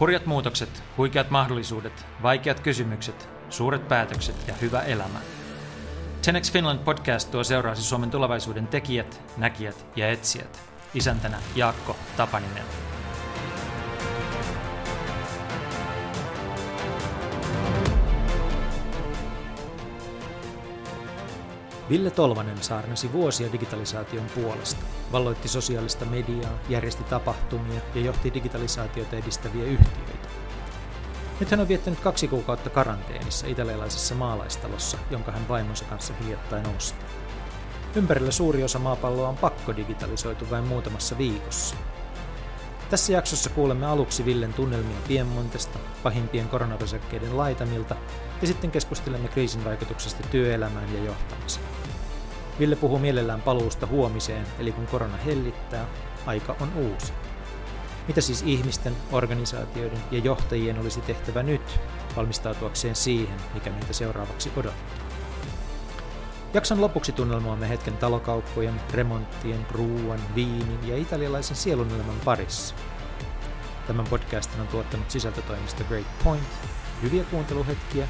Hurjat muutokset, huikeat mahdollisuudet, vaikeat kysymykset, suuret päätökset ja hyvä elämä. Tenex Finland podcast tuo seuraasi Suomen tulevaisuuden tekijät, näkijät ja etsijät. Isäntänä Jaakko Tapaninen. Ville Tolvanen saarnasi vuosia digitalisaation puolesta, valloitti sosiaalista mediaa, järjesti tapahtumia ja johti digitalisaatiota edistäviä yhtiöitä. Nyt hän on viettänyt kaksi kuukautta karanteenissa italialaisessa maalaistalossa, jonka hän vaimonsa kanssa hiljattain osti. Ympärillä suuri osa maapalloa on pakko digitalisoitu vain muutamassa viikossa. Tässä jaksossa kuulemme aluksi Villen tunnelmia Piemontesta, pahimpien koronapesäkkeiden laitamilta ja sitten keskustelemme kriisin vaikutuksesta työelämään ja johtamiseen. Ville puhuu mielellään paluusta huomiseen, eli kun korona hellittää, aika on uusi. Mitä siis ihmisten, organisaatioiden ja johtajien olisi tehtävä nyt valmistautuakseen siihen, mikä meitä seuraavaksi odottaa? Jakson lopuksi tunnelmoamme hetken talokauppojen, remonttien, ruuan, viinin ja italialaisen sielunelman parissa. Tämän podcastin on tuottanut sisältötoimisto Great Point, hyviä kuunteluhetkiä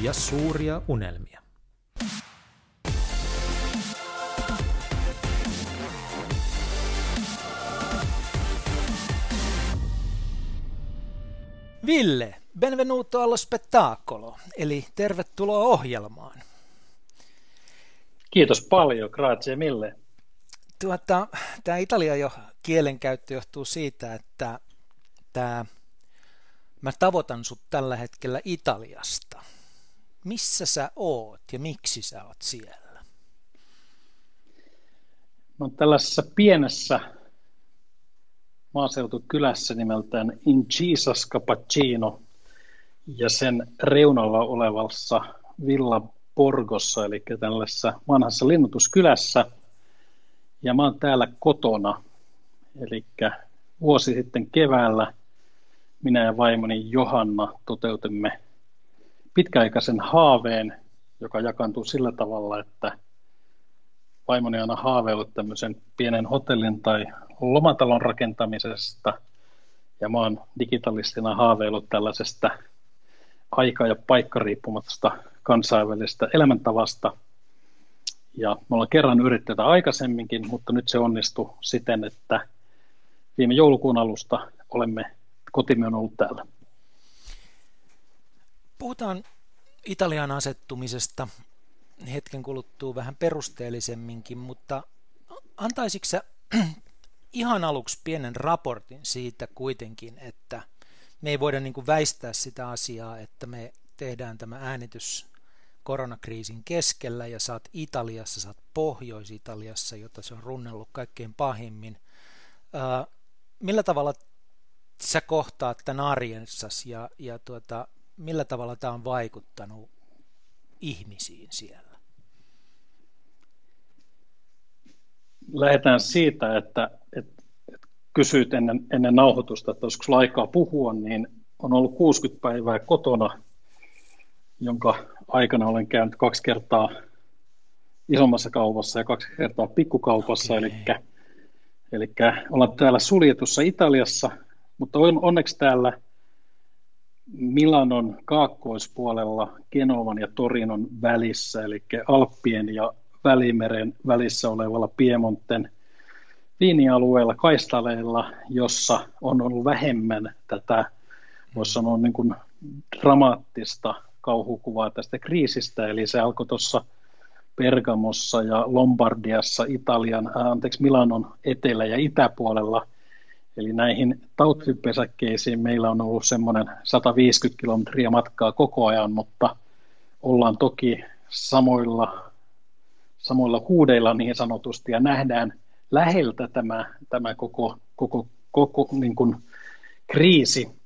ja suuria unelmia. Ville, benvenuto allo spettacolo, eli tervetuloa ohjelmaan. Kiitos paljon, grazie mille. Tuota, tämä Italia jo kielenkäyttö johtuu siitä, että tämä, mä tavoitan sut tällä hetkellä Italiasta. Missä sä oot ja miksi sä oot siellä? Mä oon tällaisessa pienessä maaseutukylässä nimeltään Jesus Cappuccino ja sen reunalla olevassa Villa Porgossa, eli tällaisessa vanhassa linnutuskylässä. Ja mä oon täällä kotona, eli vuosi sitten keväällä minä ja vaimoni Johanna toteutimme pitkäaikaisen haaveen, joka jakaantuu sillä tavalla, että vaimoni on aina haaveillut tämmöisen pienen hotellin tai lomatalon rakentamisesta, ja mä oon digitalistina haaveillut tällaisesta aika- ja paikkariippumattomasta kansainvälisestä elämäntavasta. Ja me ollaan kerran yrittänyt aikaisemminkin, mutta nyt se onnistui siten, että viime joulukuun alusta olemme, kotimme on ollut täällä. Puhutaan Italian asettumisesta hetken kuluttua vähän perusteellisemminkin, mutta antaisitko ihan aluksi pienen raportin siitä kuitenkin, että me ei voida niin kuin väistää sitä asiaa, että me tehdään tämä äänitys koronakriisin keskellä ja saat Italiassa, saat Pohjois-Italiassa, jota se on runnellut kaikkein pahimmin. Ää, millä tavalla sä kohtaat tämän arjensas ja, ja tuota, millä tavalla tämä on vaikuttanut ihmisiin siellä? Lähdetään siitä, että, että, että kysyit ennen, ennen nauhoitusta, että olisiko sulla aikaa puhua, niin on ollut 60 päivää kotona, jonka aikana olen käynyt kaksi kertaa isommassa kaupassa ja kaksi kertaa pikkukaupassa, okay. eli, eli ollaan täällä suljetussa Italiassa, mutta on, onneksi täällä Milanon kaakkoispuolella Genovan ja Torinon välissä, eli Alppien ja Välimeren välissä olevalla Piemonten viinialueella, kaistaleilla, jossa on ollut vähemmän tätä, voisi sanoa niin kuin dramaattista kauhukuvaa tästä kriisistä, eli se alkoi tuossa Pergamossa ja Lombardiassa Italian, äh, anteeksi Milanon etelä- ja itäpuolella. Eli näihin tautipesäkkeisiin meillä on ollut semmoinen 150 kilometriä matkaa koko ajan, mutta ollaan toki samoilla, samoilla huudeilla niin sanotusti ja nähdään läheltä tämä, tämä koko, koko, koko niin kuin kriisi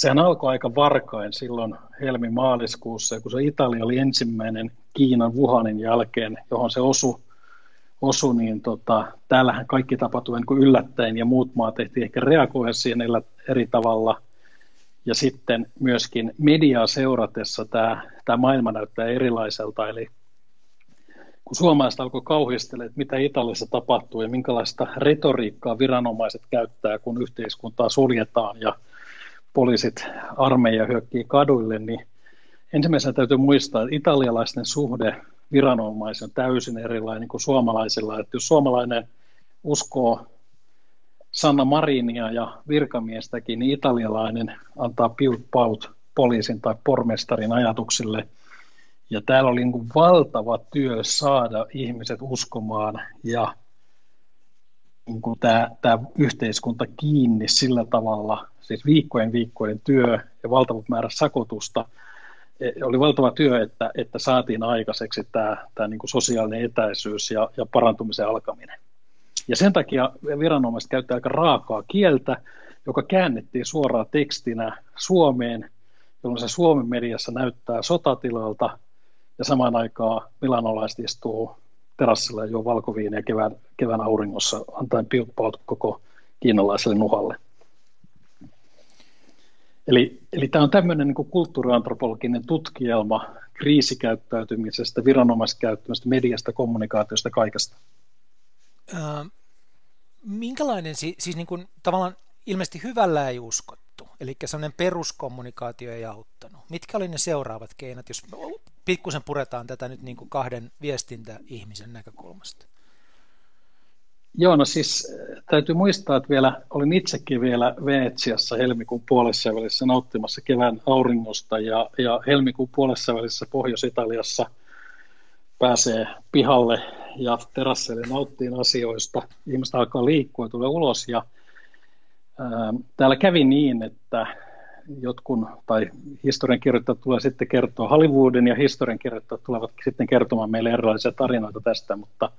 sehän alkoi aika varkain silloin helmi-maaliskuussa, kun se Italia oli ensimmäinen Kiinan Wuhanin jälkeen, johon se osui, osu, niin tota, täällähän kaikki tapahtui niin kuin yllättäen ja muut maat tehtiin ehkä reagoida siihen eri tavalla. Ja sitten myöskin mediaa seuratessa tämä, tämä maailma näyttää erilaiselta, eli kun suomalaiset alkoi kauhistella, että mitä Italiassa tapahtuu ja minkälaista retoriikkaa viranomaiset käyttää, kun yhteiskuntaa suljetaan ja poliisit, armeija hyökkii kaduille, niin ensimmäisenä täytyy muistaa, että italialaisten suhde viranomaisen on täysin erilainen kuin suomalaisilla. Että jos suomalainen uskoo Sanna Marinia ja virkamiestäkin, niin italialainen antaa piut paut poliisin tai pormestarin ajatuksille. Ja täällä oli niin valtava työ saada ihmiset uskomaan ja niin kuin tämä, tämä yhteiskunta kiinni sillä tavalla, siis viikkojen viikkojen työ ja valtava määrä sakotusta, e, oli valtava työ, että, että saatiin aikaiseksi tämä, tämä niin kuin sosiaalinen etäisyys ja, ja parantumisen alkaminen. Ja sen takia viranomaiset käyttää aika raakaa kieltä, joka käännettiin suoraan tekstinä Suomeen, jolloin se Suomen mediassa näyttää sotatilalta, ja samaan aikaan milanolaiset istuu terassilla ja juo valkoviiniä kevään, kevään auringossa, antaen piutpaut koko kiinalaiselle nuhalle. Eli, eli tämä on tämmöinen niin kulttuuriantropologinen tutkielma kriisikäyttäytymisestä, viranomaiskäyttämisestä, mediasta, kommunikaatiosta, kaikesta. Äh, minkälainen, siis niin kuin, tavallaan ilmeisesti hyvällä ei uskottu, eli sellainen peruskommunikaatio ei auttanut. Mitkä oli ne seuraavat keinot, jos pikkusen puretaan tätä nyt niin kuin kahden viestintäihmisen näkökulmasta? Joo, no siis äh, täytyy muistaa, että vielä olin itsekin vielä Venetsiassa helmikuun puolessa välissä nauttimassa kevään auringosta ja, ja helmikuun puolessa välissä Pohjois-Italiassa pääsee pihalle ja terassille nauttiin asioista. Ihmiset alkaa liikkua tulee ulos ja täällä kävi niin, että jotkun, tai historiankirjoittajat tulee sitten kertoa, Hollywoodin ja historiankirjoittajat tulevat sitten kertomaan meille erilaisia tarinoita tästä, mutta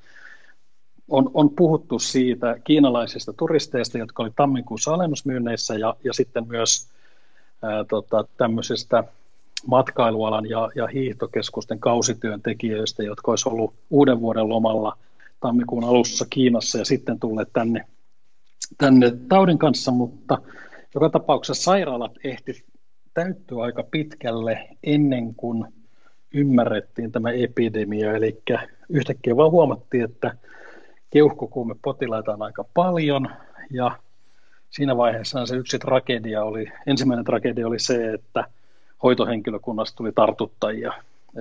on, on puhuttu siitä kiinalaisista turisteista, jotka oli tammikuussa alennusmyynneissä ja, ja sitten myös ää, tota, tämmöisistä matkailualan ja, ja hiihtokeskusten kausityöntekijöistä, jotka olisi ollut uuden vuoden lomalla tammikuun alussa Kiinassa ja sitten tulleet tänne, tänne taudin kanssa, mutta joka tapauksessa sairaalat ehti täyttyä aika pitkälle ennen kuin ymmärrettiin tämä epidemia, eli yhtäkkiä vaan huomattiin, että keuhkokuumepotilaita on aika paljon ja siinä vaiheessa se yksi tragedia oli, ensimmäinen tragedia oli se, että hoitohenkilökunnasta tuli tartuttajia,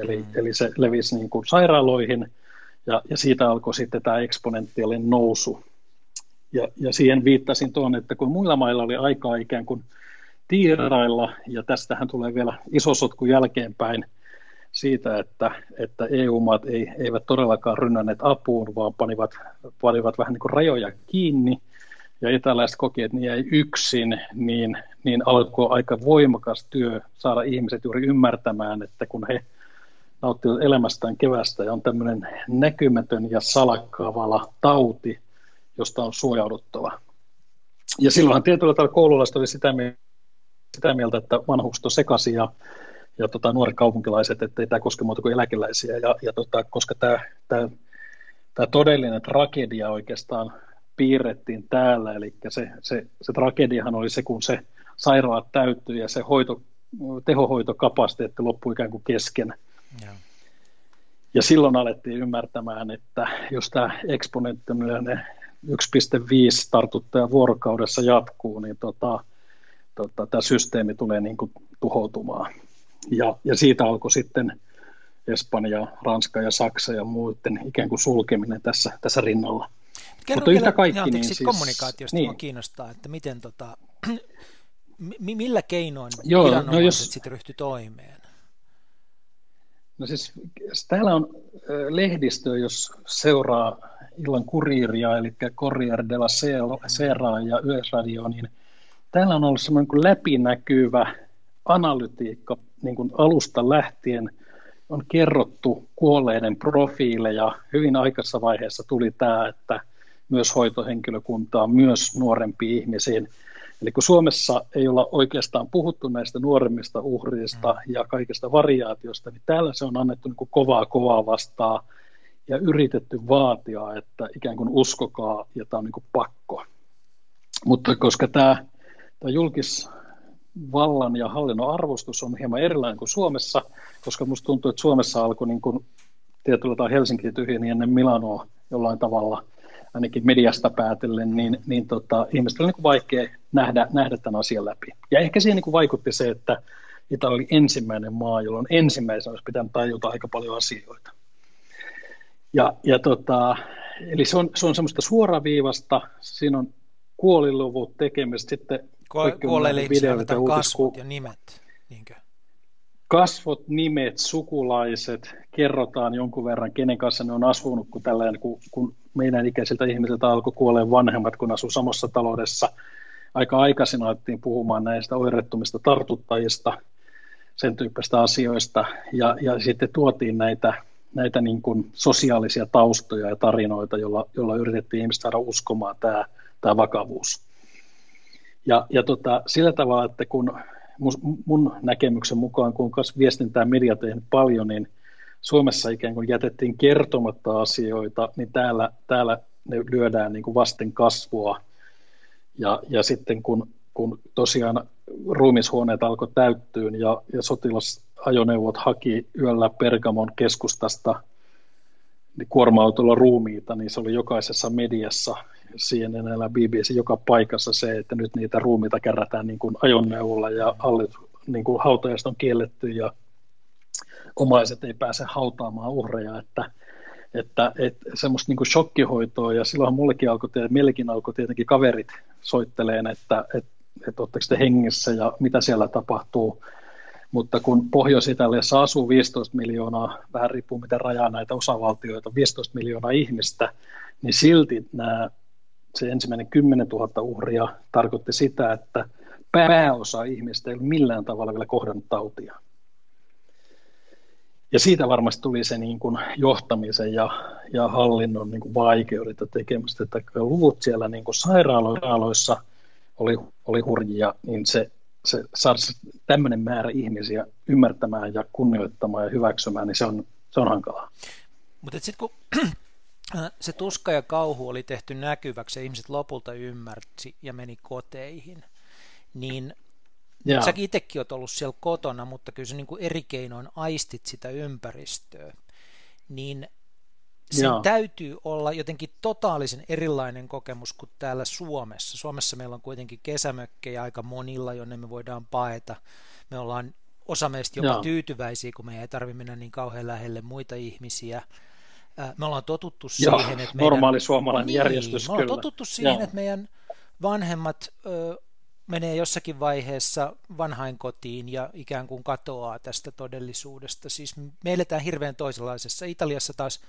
eli, mm. eli se levisi niin kuin sairaaloihin ja, ja siitä alkoi sitten tämä eksponentiaalinen nousu. Ja, ja siihen viittasin tuon, että kun muilla mailla oli aikaa ikään kuin tiirailla, ja tästähän tulee vielä iso sotku jälkeenpäin – siitä, että, että EU-maat ei, eivät todellakaan rynnänneet apuun, vaan panivat, panivat vähän niin kuin rajoja kiinni, ja etäläiset koki, että niin ei yksin, niin, niin alkoi aika voimakas työ saada ihmiset juuri ymmärtämään, että kun he nauttivat elämästään kevästä ja on tämmöinen näkymätön ja salakkaavalla tauti, josta on suojauduttava. Ja silloinhan tietyllä tavalla koululaiset oli sitä mieltä, sitä mieltä että vanhukset on sekaisin ja ja tota, nuoret kaupunkilaiset, että ei tämä koske muuta kuin eläkeläisiä. Ja, ja tota, koska tämä, tämä, tämä todellinen tragedia oikeastaan piirrettiin täällä, eli se, se, se tragediahan oli se, kun se sairaala täyttyi ja se hoito, tehohoitokapasiteetti loppui ikään kuin kesken. Ja. ja silloin alettiin ymmärtämään, että jos tämä eksponenttinen 1,5 tartuttaja vuorokaudessa jatkuu, niin tota, tota, tämä systeemi tulee niin kuin tuhoutumaan. Ja, ja siitä alkoi sitten Espanja, Ranska ja Saksa ja muiden ikään kuin sulkeminen tässä, tässä rinnalla. Kerro Mutta yhtä kaikki, niin siis, kommunikaatiosta niin. kiinnostaa, että miten tota, millä keinoin Joo, no viranomaiset no jos, sitten ryhtyi toimeen? No siis täällä on lehdistö, jos seuraa illan kuriiria, eli Corriere della Sera ja Yleisradio, niin täällä on ollut semmoinen läpinäkyvä analytiikka niin kuin alusta lähtien on kerrottu kuolleiden profiileja. Hyvin aikaisessa vaiheessa tuli tämä, että myös hoitohenkilökuntaa, myös nuorempiin ihmisiin. Eli kun Suomessa ei olla oikeastaan puhuttu näistä nuoremmista uhreista mm. ja kaikista variaatiosta, niin täällä se on annettu niin kuin kovaa kovaa vastaa ja yritetty vaatia, että ikään kuin uskokaa ja tämä on niin kuin pakko. Mutta koska tämä, tämä julkis, vallan ja hallinnon arvostus on hieman erilainen kuin Suomessa, koska minusta tuntuu, että Suomessa alkoi niin kuin tietyllä tavalla Helsinki tyhjeni ennen Milanoa jollain tavalla, ainakin mediasta päätellen, niin, niin tota, ihmiset oli niin vaikea nähdä, nähdä tämän asian läpi. Ja ehkä siihen niin kuin vaikutti se, että Italia oli ensimmäinen maa, jolloin ensimmäisenä olisi pitänyt tajuta aika paljon asioita. Ja, ja tota, eli se on, se on semmoista suoraviivasta, siinä on kuoliluvut tekemistä, sitten Kuolleille ihmisille kasvot ja nimet. Niinkö? Kasvot, nimet, sukulaiset, kerrotaan jonkun verran, kenen kanssa ne on asunut, kun, tällainen, kun, kun meidän ikäisiltä ihmisiltä alkoi kuolee vanhemmat, kun asuu samassa taloudessa. Aika aikaisin alettiin puhumaan näistä oireettomista tartuttajista, sen tyyppistä asioista, ja, ja sitten tuotiin näitä, näitä niin kuin sosiaalisia taustoja ja tarinoita, joilla, joilla yritettiin ihmistä saada uskomaan tämä, tämä vakavuus. Ja, ja tota, sillä tavalla, että kun mun näkemyksen mukaan, kun on viestintää media tehnyt paljon, niin Suomessa ikään kuin jätettiin kertomatta asioita, niin täällä, täällä ne lyödään niin kuin vasten kasvua. Ja, ja sitten kun, kun tosiaan ruumishuoneet alkoi täyttyä ja, ja sotilasajoneuvot haki yöllä Pergamon keskustasta niin kuorma-autolla ruumiita, niin se oli jokaisessa mediassa CNNllä, BBC, joka paikassa se, että nyt niitä ruumiita kerätään niin kuin ajoneuvolla ja hallit, niin kuin hautajasta on kielletty ja omaiset ei pääse hautaamaan uhreja, että, että, että semmoista niin kuin shokkihoitoa. Ja silloin mullekin alkoi, meillekin alkoi tietenkin kaverit soitteleen, että, että, että oletteko te hengissä ja mitä siellä tapahtuu, mutta kun Pohjois-Italiassa asuu 15 miljoonaa, vähän riippuu miten rajaa näitä osavaltioita, 15 miljoonaa ihmistä, niin silti nämä se ensimmäinen 10 000 uhria tarkoitti sitä, että pääosa ihmistä ei ole millään tavalla vielä kohdannut tautia. Ja siitä varmasti tuli se niin kuin johtamisen ja, ja hallinnon niin kuin vaikeudet ja tekemistä, että luvut siellä niin kuin sairaaloissa oli, oli hurjia, niin se, se saada tämmöinen määrä ihmisiä ymmärtämään ja kunnioittamaan ja hyväksymään, niin se on, se on hankalaa. Mutta sitten kun Äh, se tuska ja kauhu oli tehty näkyväksi ja ihmiset lopulta ymmärsi ja meni koteihin, niin Jaa. säkin itsekin olet ollut siellä kotona, mutta kyllä se niin kuin eri keinoin aistit sitä ympäristöä, niin sen Jaa. täytyy olla jotenkin totaalisen erilainen kokemus kuin täällä Suomessa. Suomessa meillä on kuitenkin kesämökkejä aika monilla, jonne me voidaan paeta. Me ollaan osa meistä jopa Jaa. tyytyväisiä, kun me ei tarvitse mennä niin kauhean lähelle muita ihmisiä me ollaan totuttu siihen, Joo, että meidän, normaali suomalainen niin, järjestys me ollaan kyllä. totuttu siihen, Joo. että meidän vanhemmat ö, menee jossakin vaiheessa vanhainkotiin ja ikään kuin katoaa tästä todellisuudesta. Siis me eletään hirveän toisenlaisessa. Italiassa taas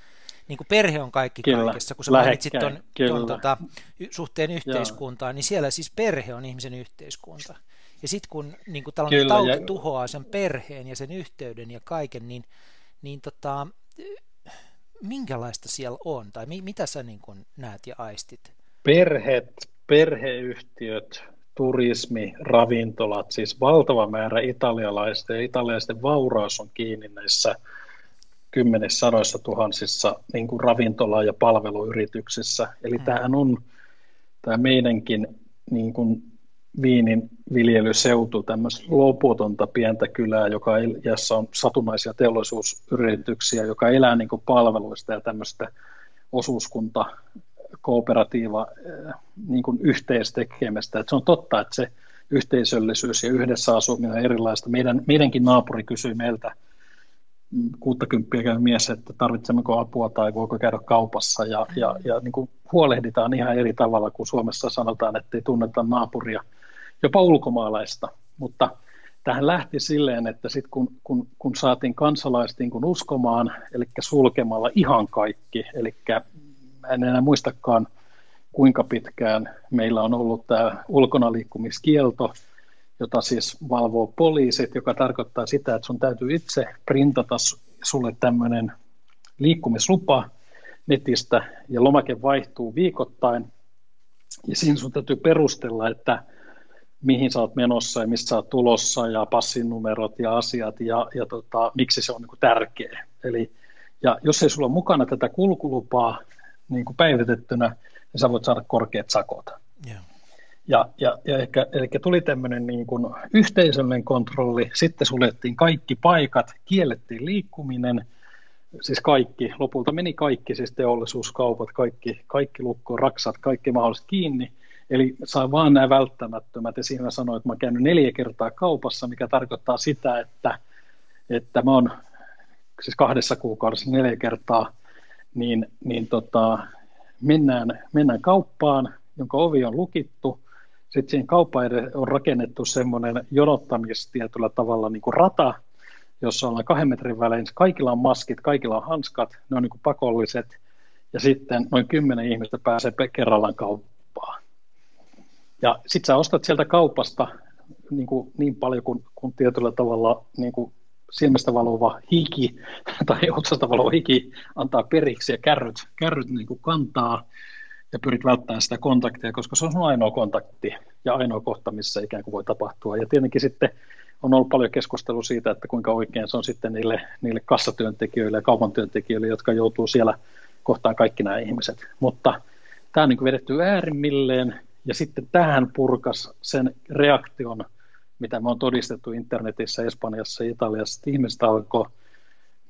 niin kuin perhe on kaikki kyllä, kaikessa. Kun sä mainitsit ton, ton tota, suhteen yhteiskuntaan, Joo. niin siellä siis perhe on ihmisen yhteiskunta. Ja sitten kun niin kuin tällainen kyllä, tauti ja... tuhoaa sen perheen ja sen yhteyden ja kaiken, niin, niin tota, minkälaista siellä on, tai mi- mitä sä niin kun näet ja aistit? Perheet, perheyhtiöt, turismi, ravintolat, siis valtava määrä italialaisten ja italialaisten vauraus on kiinni näissä kymmenissä sadoissa tuhansissa niin kuin ravintola- ja palveluyrityksissä. Eli hmm. tämähän on tämä meidänkin niin kuin viinin viljelyseutu, tämmöistä loputonta pientä kylää, joka, jossa on satunnaisia teollisuusyrityksiä, joka elää niin kuin palveluista ja tämmöistä osuuskunta kooperatiiva eh, niin kuin yhteistekemistä. Että se on totta, että se yhteisöllisyys ja yhdessä asuminen on erilaista. Meidän, meidänkin naapuri kysyi meiltä 60 käy mies, että tarvitsemmeko apua tai voiko käydä kaupassa. Ja, ja, ja niin kuin huolehditaan ihan eri tavalla kuin Suomessa sanotaan, että ei tunneta naapuria – jopa ulkomaalaista, mutta tähän lähti silleen, että sit kun, kun, kun saatiin kansalaiset niin kun uskomaan, eli sulkemalla ihan kaikki, eli en enää muistakaan kuinka pitkään meillä on ollut tämä ulkona liikkumiskielto, jota siis valvoo poliisit, joka tarkoittaa sitä, että sun täytyy itse printata sulle tämmöinen liikkumislupa netistä, ja lomake vaihtuu viikoittain, ja siinä sun täytyy perustella, että mihin sä oot menossa ja mistä sä oot tulossa ja passinumerot ja asiat ja, ja tota, miksi se on niin tärkeä. Eli, ja jos ei sulla ole mukana tätä kulkulupaa niin kuin päivitettynä, niin sä voit saada korkeat sakot. Yeah. Ja, ja, ja ehkä, eli tuli tämmöinen niin kuin yhteisöllinen kontrolli, sitten suljettiin kaikki paikat, kiellettiin liikkuminen, siis kaikki, lopulta meni kaikki, siis teollisuuskaupat, kaikki, kaikki lukko, raksat, kaikki mahdolliset kiinni, Eli saa vaan nämä välttämättömät. Ja siinä sanoin, että mä käynyt neljä kertaa kaupassa, mikä tarkoittaa sitä, että, että mä oon siis kahdessa kuukaudessa neljä kertaa, niin, niin tota, mennään, mennään kauppaan, jonka ovi on lukittu. Sitten siihen kauppaan on rakennettu semmoinen jonottamis tietyllä tavalla niin kuin rata, jossa ollaan kahden metrin välein. Kaikilla on maskit, kaikilla on hanskat, ne on niin kuin pakolliset. Ja sitten noin kymmenen ihmistä pääsee kerrallaan kauppaan. Ja sitten sä ostat sieltä kaupasta niin, kuin niin paljon kuin, kuin tietyllä tavalla niin kuin silmästä valuva hiki tai otsasta valuva hiki antaa periksi ja kärryt, kärryt niin kuin kantaa ja pyrit välttämään sitä kontaktia, koska se on sun ainoa kontakti ja ainoa kohta, missä ikään kuin voi tapahtua. Ja tietenkin sitten on ollut paljon keskustelua siitä, että kuinka oikein se on sitten niille, niille kassatyöntekijöille ja kaupan työntekijöille, jotka joutuu siellä kohtaan kaikki nämä ihmiset. Mutta tämä on niin vedetty äärimmilleen ja sitten tähän purkas sen reaktion, mitä me on todistettu internetissä, Espanjassa ja Italiassa, että ihmiset alkoi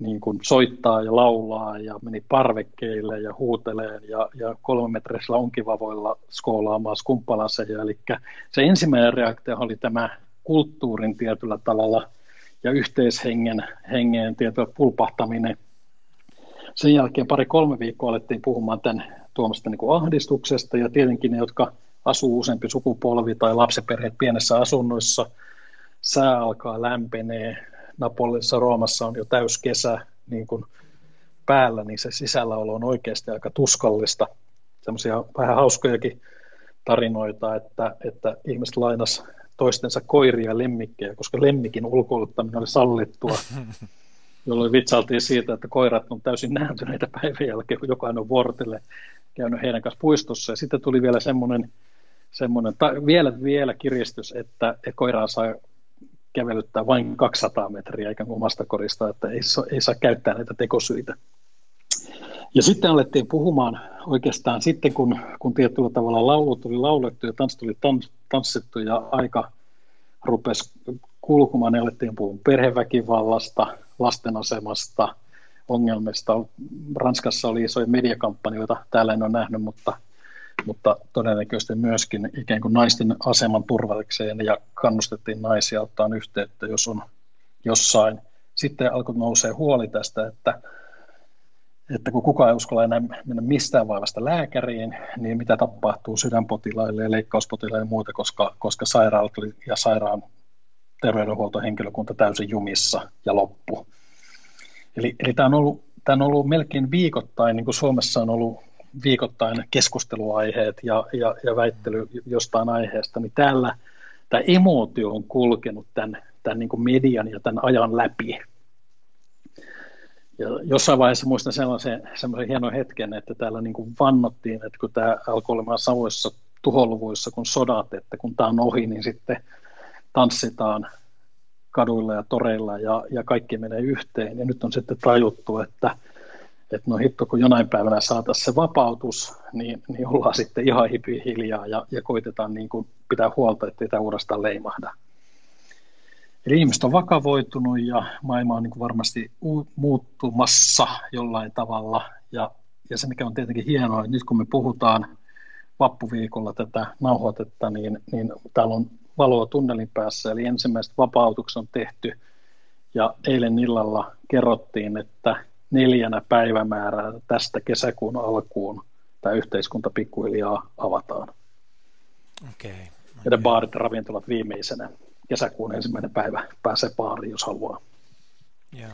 niin kuin soittaa ja laulaa ja meni parvekkeille ja huuteleen ja, ja kolmemetrisillä onkivavoilla skoolaamaan skumppalaseja. Eli se ensimmäinen reaktio oli tämä kulttuurin tietyllä tavalla ja yhteishengen hengen tietyllä pulpahtaminen. Sen jälkeen pari-kolme viikkoa alettiin puhumaan tämän tuomasta niin ahdistuksesta ja tietenkin ne, jotka asuu useampi sukupolvi tai lapsiperheet pienessä asunnoissa, sää alkaa lämpenee, Napolissa, Roomassa on jo täys kesä niin kuin päällä, niin se sisälläolo on oikeasti aika tuskallista. Sellaisia vähän hauskojakin tarinoita, että, että ihmiset lainas toistensa koiria ja lemmikkejä, koska lemmikin ulkoiluttaminen oli sallittua, jolloin vitsailtiin siitä, että koirat on täysin nääntyneitä päivän jälkeen, kun jokainen on vuorotelle käynyt heidän kanssa puistossa. Ja sitten tuli vielä semmoinen, semmoinen ta, vielä, vielä kiristys, että koiraa saa kävelyttää vain 200 metriä eikä omasta korista, että ei, ei saa käyttää näitä tekosyitä. Ja sitten alettiin puhumaan oikeastaan sitten, kun, kun tietyllä tavalla laulu tuli laulettu ja tanssi tuli tans, tanssittu ja aika rupesi kulkumaan, niin alettiin puhua perheväkivallasta, lasten asemasta, ongelmista. Ranskassa oli isoja mediakampanjoita, täällä en ole nähnyt, mutta, mutta todennäköisesti myöskin ikään kuin naisten aseman turvallikseen ja kannustettiin naisia ottaa yhteyttä, jos on jossain. Sitten alkoi nousee huoli tästä, että että kun kukaan ei uskalla enää mennä mistään vaivasta lääkäriin, niin mitä tapahtuu sydänpotilaille ja leikkauspotilaille ja muuta, koska, koska sairaalat ja sairaan terveydenhuoltohenkilökunta täysin jumissa ja loppu. Eli, eli tämä, on ollut, tämä on ollut melkein viikoittain, niin kuin Suomessa on ollut viikoittain keskusteluaiheet ja, ja, ja väittely jostain aiheesta, niin täällä tämä emootio on kulkenut tämän, tämän niin kuin median ja tämän ajan läpi. Ja jossain vaiheessa muistan sellaisen, sellaisen hienon hetken, että täällä niin kuin vannottiin, että kun tämä alkoi olemaan samoissa tuholuvuissa kuin sodat, että kun tämä on ohi, niin sitten tanssitaan kaduilla ja toreilla ja, ja kaikki menee yhteen. Ja nyt on sitten tajuttu, että, että no hitto, kun jonain päivänä saataisiin se vapautus, niin, niin ollaan sitten ihan hiljaa ja, ja koitetaan niin kuin pitää huolta, ettei tämä uudestaan leimahda. Eli ihmiset on vakavoitunut ja maailma on niin kuin varmasti muuttumassa jollain tavalla. Ja, ja se, mikä on tietenkin hienoa, että nyt kun me puhutaan vappuviikolla tätä nauhoitetta, niin, niin täällä on valoa tunnelin päässä, eli ensimmäiset vapautukset on tehty. Ja eilen illalla kerrottiin, että neljänä päivämäärää tästä kesäkuun alkuun tämä yhteiskunta pikkuhiljaa avataan. Okay, okay. Ja ne baarit ja ravintolat viimeisenä kesäkuun ensimmäinen päivä pääsee baariin, jos haluaa. Yeah.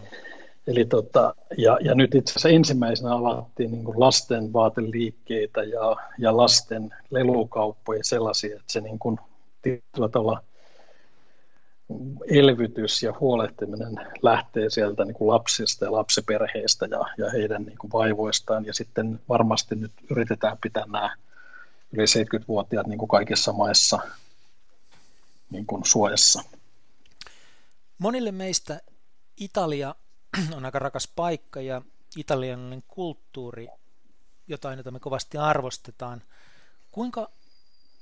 Eli tota, ja, ja nyt itse asiassa ensimmäisenä avattiin niin lasten vaateliikkeitä ja, ja lasten lelukauppoja sellaisia, että se niin kuin tietyllä tavalla elvytys ja huolehtiminen lähtee sieltä niin kuin lapsista ja lapsiperheistä ja, ja heidän niin kuin vaivoistaan. Ja sitten varmasti nyt yritetään pitää nämä yli 70-vuotiaat niin kuin kaikissa maissa niin kuin suojassa. Monille meistä Italia on aika rakas paikka ja italialainen kulttuuri jotain, jota me kovasti arvostetaan. Kuinka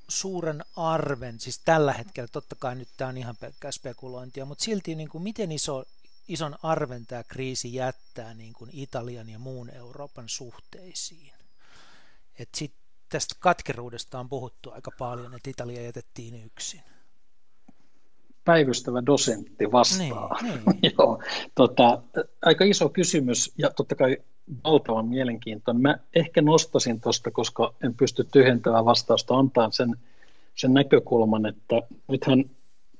suuren arven, siis tällä hetkellä, totta kai nyt tämä on ihan pelkkää spekulointia, mutta silti niin kuin miten iso, ison arven tämä kriisi jättää niin kuin Italian ja muun Euroopan suhteisiin? Et sit, tästä katkeruudesta on puhuttu aika paljon, että Italia jätettiin yksin. Päivystävä dosentti vastaa. Niin, niin. Joo, tota, aika iso kysymys ja totta kai valtavan mielenkiintoinen. Mä ehkä nostasin tuosta, koska en pysty tyhjentämään vastausta antaa sen, sen näkökulman, että nythän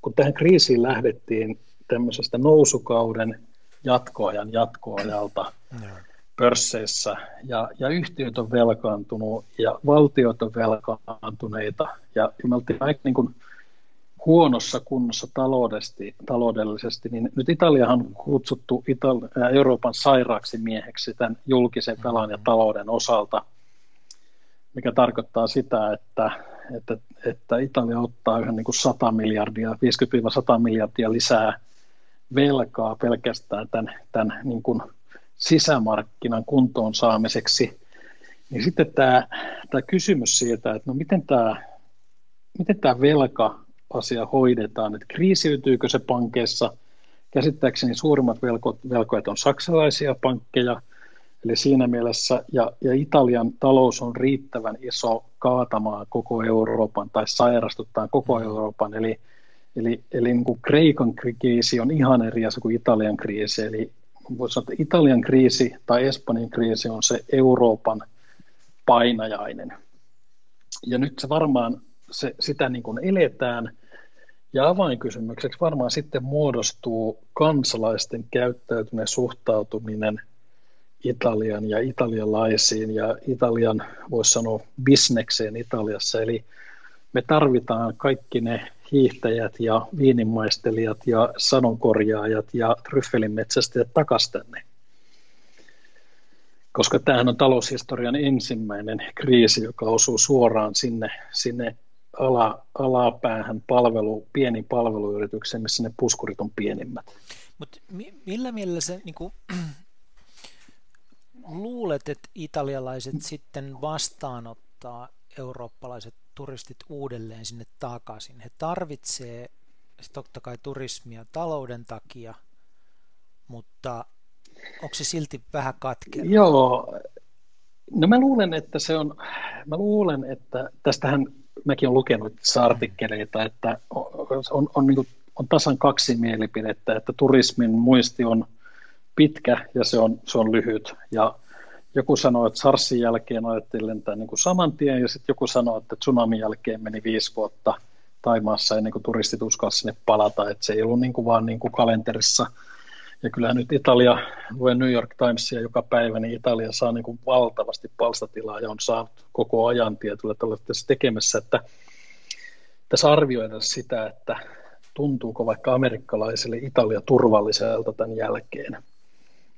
kun tähän kriisiin lähdettiin tämmöisestä nousukauden jatkoajan jatkoajalta pörsseissä ja, ja yhtiöt on velkaantunut ja valtiot on velkaantuneita ja, ja me oltiin aika niin kuin huonossa kunnossa taloudellisesti, taloudellisesti, niin nyt Italiahan on kutsuttu Itali- Euroopan sairaaksi mieheksi tämän julkisen velan ja talouden osalta, mikä tarkoittaa sitä, että, että, että Italia ottaa yhden niin kuin 100 miljardia, 50-100 miljardia lisää velkaa pelkästään tämän, tämän niin kuin sisämarkkinan kuntoon saamiseksi. Niin sitten tämä, tämä kysymys siitä, että no miten tämä, miten tämä velka asia hoidetaan, että kriisiytyykö se pankeissa. Käsittääkseni suurimmat velko, velkoet on saksalaisia pankkeja, eli siinä mielessä, ja, ja Italian talous on riittävän iso kaatamaan koko Euroopan tai sairastuttaa koko Euroopan, eli, eli, eli niin kuin Kreikan kriisi on ihan eri asia kuin Italian kriisi, eli voisi sanoa, että Italian kriisi tai Espanjan kriisi on se Euroopan painajainen. Ja nyt se varmaan se, sitä niin kuin eletään, ja avainkysymykseksi varmaan sitten muodostuu kansalaisten käyttäytyminen suhtautuminen Italian ja italialaisiin ja Italian, voisi sanoa, bisnekseen Italiassa. Eli me tarvitaan kaikki ne hiihtäjät ja viinimaistelijat ja sanonkorjaajat ja tryffelinmetsästäjät takaisin tänne. Koska tämähän on taloushistorian ensimmäinen kriisi, joka osuu suoraan sinne, sinne ala, alapäähän palvelu, pieni palveluyrityksen, missä ne puskurit on pienimmät. Mutta mi- millä mielellä se niin kuin, luulet, että italialaiset sitten vastaanottaa eurooppalaiset turistit uudelleen sinne takaisin? He tarvitsee totta kai turismia talouden takia, mutta onko se silti vähän katkera? Joo, no mä luulen, että se on, mä luulen, että tästähän mäkin olen lukenut artikkeleita, että on, on, niin kuin, on tasan kaksi mielipidettä, että turismin muisti on pitkä ja se on, se on lyhyt. Ja joku sanoo, että SARSin jälkeen ajettiin lentää niin saman tien, ja sitten joku sanoo, että tsunamin jälkeen meni viisi vuotta Taimaassa ennen kuin turistit uskalsivat sinne palata, että se ei ollut niin kuin vaan niin kuin kalenterissa – ja kyllä nyt Italia, luen New York Timesia joka päivä, niin Italia saa niin kuin valtavasti palstatilaa ja on saanut koko ajan tietyllä tavalla tässä tekemässä, että tässä arvioidaan sitä, että tuntuuko vaikka amerikkalaisille Italia turvalliselta tämän jälkeen.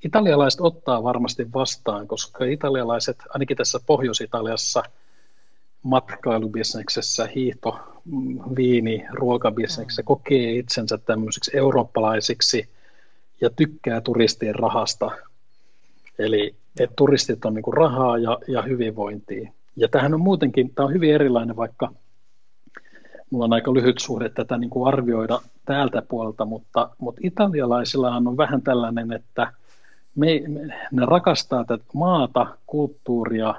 Italialaiset ottaa varmasti vastaan, koska italialaiset, ainakin tässä Pohjois-Italiassa, matkailubisneksessä, hiihto, viini, ruokabisneksessä kokee itsensä tämmöisiksi eurooppalaisiksi – ja tykkää turistien rahasta. Eli että turistit on niin rahaa ja, ja hyvinvointia. Ja tähän on muutenkin, tämä on hyvin erilainen, vaikka mulla on aika lyhyt suhde tätä niin kuin arvioida täältä puolelta, mutta, mutta italialaisillahan on vähän tällainen, että me, me, ne rakastaa tätä maata, kulttuuria,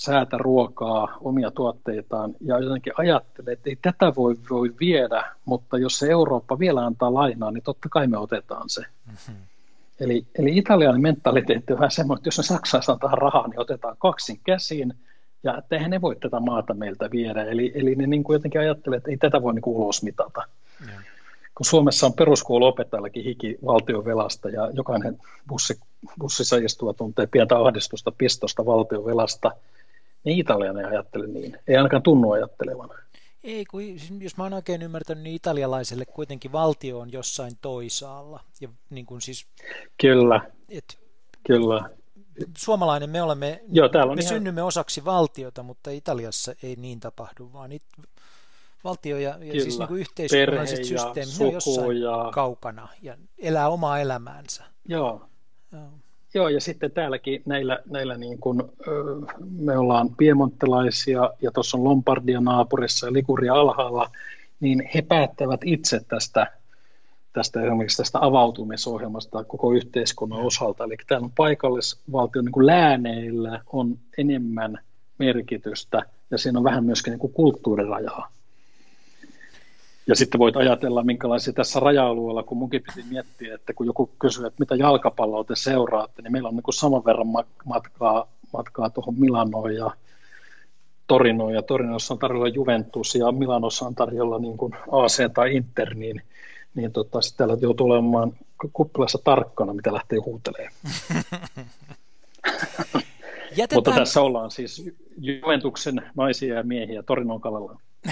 säätä ruokaa, omia tuotteitaan ja jotenkin ajattelee, että ei tätä voi, voi viedä, mutta jos se Eurooppa vielä antaa lainaa, niin totta kai me otetaan se. Mm-hmm. Eli, eli italialainen mentaliteetti on vähän semmoinen, että jos ne Saksassa antaa rahaa, niin otetaan kaksin käsiin, ja että eihän ne voi tätä maata meiltä viedä. Eli, eli ne niin kuin jotenkin ajattelee, että ei tätä voi niin kuin ulos mitata. Yeah. Kun Suomessa on peruskouluopettajallakin hiki valtion velasta ja jokainen bussi, bussissa istuva tuntee pientä ahdistusta pistosta valtion velasta, niin italialainen ajattele niin. Ei ainakaan tunnu ajattelevan. Ei, kun jos mä oon oikein ymmärtänyt, niin italialaiselle kuitenkin valtio on jossain toisaalla. Ja niin kuin siis, Kyllä, et, kyllä. Suomalainen me olemme, Joo, täällä on me ihan... synnymme osaksi valtiota, mutta Italiassa ei niin tapahdu, vaan it, valtio ja, ja siis niin kuin yhteiskunnalliset systeemit on jossain ja... kaukana ja elää omaa elämäänsä. Joo. Joo. Joo, ja sitten täälläkin näillä, näillä niin kuin, me ollaan piemontelaisia ja tuossa on Lombardia naapurissa ja Liguria alhaalla, niin he päättävät itse tästä, tästä esimerkiksi tästä avautumisohjelmasta koko yhteiskunnan osalta. Eli täällä on paikallisvaltion niin kuin lääneillä on enemmän merkitystä ja siinä on vähän myöskin niin kuin kulttuurirajaa. Ja sitten voit ajatella, minkälaisia tässä raja-alueella, kun munkin piti miettiä, että kun joku kysyy, että mitä jalkapalloa te seuraatte, niin meillä on niin kuin saman verran matkaa, matkaa tuohon Milanoon ja Torinoon, ja Torinossa on tarjolla Juventus, ja Milanossa on tarjolla niin kuin AC tai Inter, niin, niin tota, sitten täällä joutuu olemaan kuppilassa tarkkana, mitä lähtee huutelemaan. Jätetään... Mutta tässä ollaan siis Juventuksen naisia ja miehiä Torinon kalalla.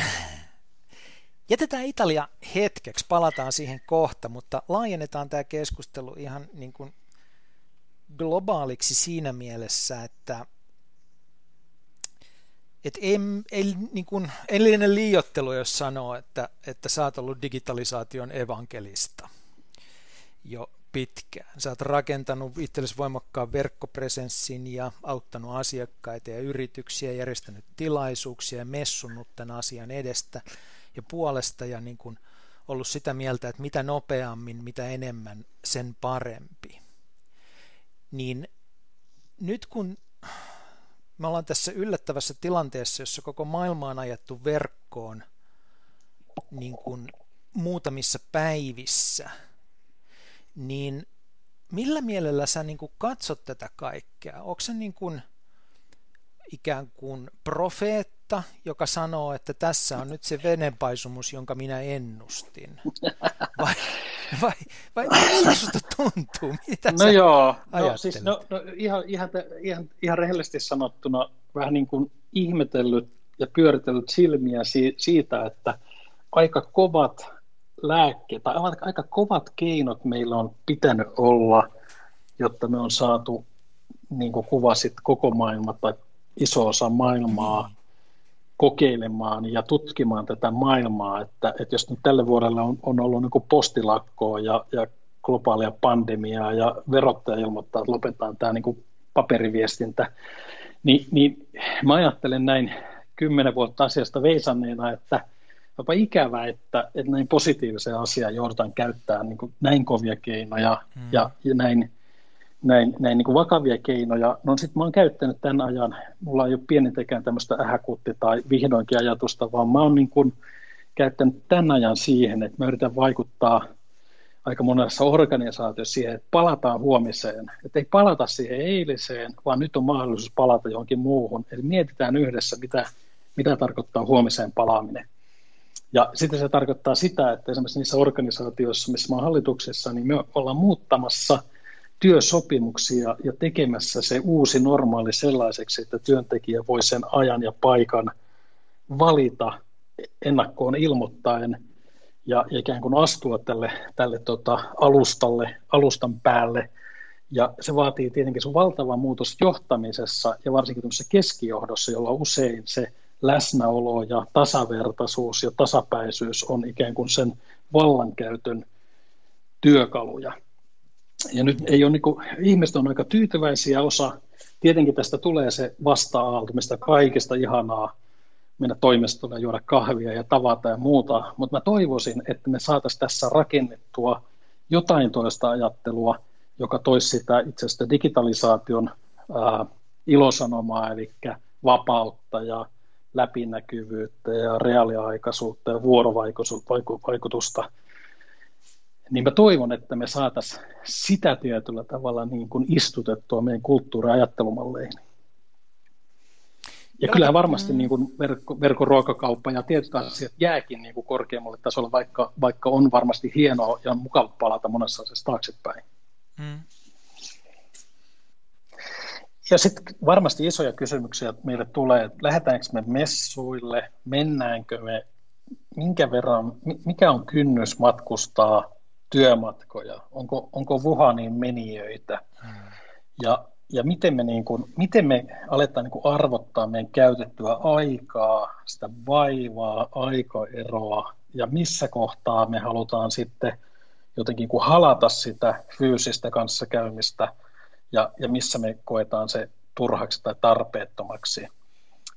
Jätetään Italia hetkeksi, palataan siihen kohta, mutta laajennetaan tämä keskustelu ihan niin kuin globaaliksi siinä mielessä, että et ei, ei, niin kuin, ei liiottelu, jos sanoo, että, että sä oot ollut digitalisaation evankelista jo pitkään. Sä oot rakentanut itsellesi voimakkaan verkkopresenssin ja auttanut asiakkaita ja yrityksiä, järjestänyt tilaisuuksia ja messunut tämän asian edestä ja puolesta ja niin kuin ollut sitä mieltä, että mitä nopeammin, mitä enemmän, sen parempi. Niin nyt kun me ollaan tässä yllättävässä tilanteessa, jossa koko maailma on ajettu verkkoon niin kuin muutamissa päivissä, niin millä mielellä sä niin kuin katsot tätä kaikkea? Onko se niin kuin ikään kuin profeetta, joka sanoo, että tässä on nyt se venenpaisumus, jonka minä ennustin? Vai, vai, vai miltä susta tuntuu? Mitä no joo, no, siis, no, no, ihan, ihan, ihan, ihan rehellisesti sanottuna vähän niin kuin ihmetellyt ja pyöritellyt silmiä si, siitä, että aika kovat lääkkeet tai aika kovat keinot meillä on pitänyt olla, jotta me on saatu, niin kuin kuvasit, koko maailma tai iso osa maailmaa kokeilemaan ja tutkimaan tätä maailmaa, että, että jos nyt tälle vuodelle on, on ollut niin postilakkoa ja, ja globaalia pandemiaa ja verottaja ilmoittaa, että lopetetaan tämä niin paperiviestintä, niin, niin mä ajattelen näin kymmenen vuotta asiasta veisanneena, että jopa ikävä, että, että näin positiivisen asian joudutaan käyttämään niin näin kovia keinoja hmm. ja, ja näin näin, näin niin kuin vakavia keinoja. No sitten mä oon käyttänyt tämän ajan, mulla ei ole pienintäkään tämmöistä ähäkutti tai vihdoinkin ajatusta, vaan mä oon niin kuin käyttänyt tämän ajan siihen, että mä yritän vaikuttaa aika monessa organisaatiossa siihen, että palataan huomiseen. Että ei palata siihen eiliseen, vaan nyt on mahdollisuus palata johonkin muuhun. Eli mietitään yhdessä, mitä, mitä tarkoittaa huomiseen palaaminen. Ja sitten se tarkoittaa sitä, että esimerkiksi niissä organisaatioissa, missä mä olen hallituksessa, niin me ollaan muuttamassa – työsopimuksia ja tekemässä se uusi normaali sellaiseksi, että työntekijä voi sen ajan ja paikan valita ennakkoon ilmoittaen ja ikään kuin astua tälle, tälle tota alustalle, alustan päälle. Ja se vaatii tietenkin sun valtava muutos johtamisessa ja varsinkin keskijohdossa, jolla usein se läsnäolo ja tasavertaisuus ja tasapäisyys on ikään kuin sen vallankäytön työkaluja. Ja nyt ei ole, niin kuin, ihmiset on aika tyytyväisiä osa. Tietenkin tästä tulee se vasta-aalto, mistä kaikista ihanaa mennä toimistolle ja juoda kahvia ja tavata ja muuta. Mutta mä toivoisin, että me saataisiin tässä rakennettua jotain toista ajattelua, joka toisi sitä itse asiassa digitalisaation ää, ilosanomaa, eli vapautta ja läpinäkyvyyttä ja reaaliaikaisuutta ja vuorovaikutusta niin mä toivon, että me saataisiin sitä tietyllä tavalla niin kuin istutettua meidän kulttuuriajattelumalleihin. Ja kyllä varmasti niin kuin verkko, verkkoruokakauppa ja tietyt asiat jääkin niin kuin korkeammalle tasolle, vaikka, vaikka on varmasti hienoa ja on mukava palata monessa asiassa taaksepäin. Hmm. Ja sitten varmasti isoja kysymyksiä meille tulee, että lähdetäänkö me messuille, mennäänkö me, minkä verran, mikä on kynnys matkustaa työmatkoja, onko, onko Wuhanin menijöitä hmm. ja, ja miten, me niin kuin, miten me aletaan niin kuin arvottaa meidän käytettyä aikaa, sitä vaivaa, aikaeroa ja missä kohtaa me halutaan sitten jotenkin kuin halata sitä fyysistä kanssakäymistä ja, ja missä me koetaan se turhaksi tai tarpeettomaksi.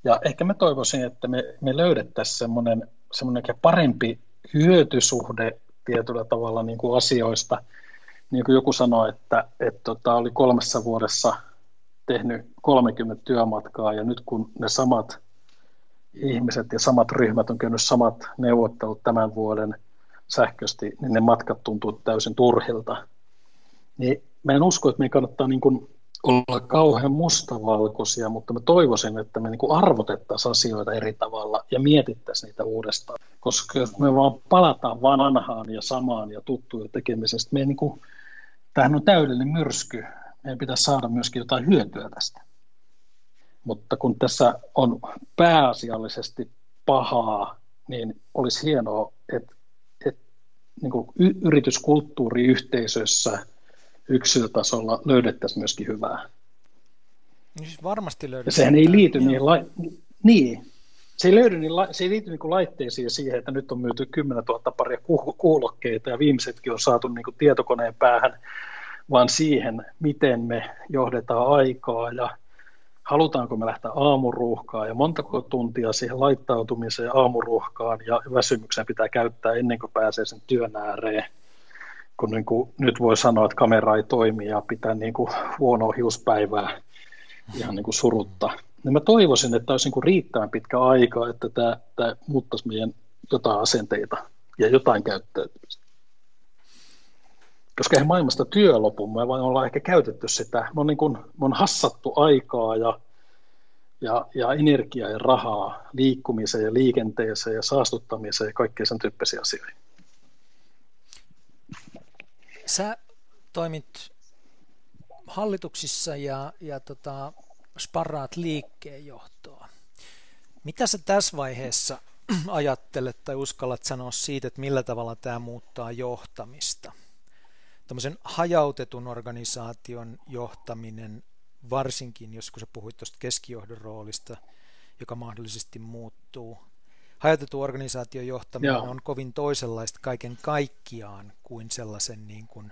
Ja ehkä mä toivoisin, että me, me löydettäisiin semmoinen, semmoinen parempi hyötysuhde tietyllä tavalla niin kuin asioista. Niin kuin joku sanoi, että, että tota, oli kolmessa vuodessa tehnyt 30 työmatkaa ja nyt kun ne samat ihmiset ja samat ryhmät on käynyt samat neuvottelut tämän vuoden sähköisesti, niin ne matkat tuntuu täysin turhilta. Niin mä en usko, että me kannattaa niin kuin olla kauhean mustavalkoisia, mutta mä toivoisin, että me niin arvotettaisiin asioita eri tavalla ja mietittäisiin niitä uudestaan. Koska jos me vaan palataan vanhaan ja samaan ja tuttuun tekemisestä, me niin kuin, tämähän on täydellinen myrsky. Meidän pitäisi saada myöskin jotain hyötyä tästä. Mutta kun tässä on pääasiallisesti pahaa, niin olisi hienoa, että, että niin yrityskulttuuriyhteisössä – yksilötasolla löydettäisiin myöskin hyvää. Niin siis varmasti löydetään. sehän ei liity niin, la... niin, se ei, löydy niin, se ei liity niin kuin laitteisiin siihen, että nyt on myyty 10 000 paria kuulokkeita ja viimeisetkin on saatu niin kuin tietokoneen päähän, vaan siihen, miten me johdetaan aikaa ja halutaanko me lähteä aamuruuhkaan ja montako tuntia siihen laittautumiseen aamuruuhkaan ja väsymykseen pitää käyttää ennen kuin pääsee sen työn ääreen kun niin kuin nyt voi sanoa, että kamera ei toimi ja pitää niin kuin huonoa hiuspäivää ihan niin kuin surutta. Niin mä toivoisin, että olisi niin kuin riittävän pitkä aika, että tämä, tämä muuttaisi meidän jotain asenteita ja jotain käyttäytymistä. Koska eihän maailmasta työ lopu, me vaan ollaan ehkä käytetty sitä. Me on, niin kuin, me on hassattu aikaa ja, ja, ja energiaa ja rahaa liikkumiseen ja liikenteeseen ja saastuttamiseen ja kaikkea sen tyyppisiä asioita. Sä toimit hallituksissa ja, ja tota, sparraat liikkeenjohtoa. Mitä sä tässä vaiheessa ajattelet tai uskallat sanoa siitä, että millä tavalla tämä muuttaa johtamista? Tämmöisen hajautetun organisaation johtaminen, varsinkin jos kun sä puhuit tuosta keskijohdon roolista, joka mahdollisesti muuttuu, hajautettu organisaation johtaminen Joo. on kovin toisenlaista kaiken kaikkiaan kuin sellaisen niin kuin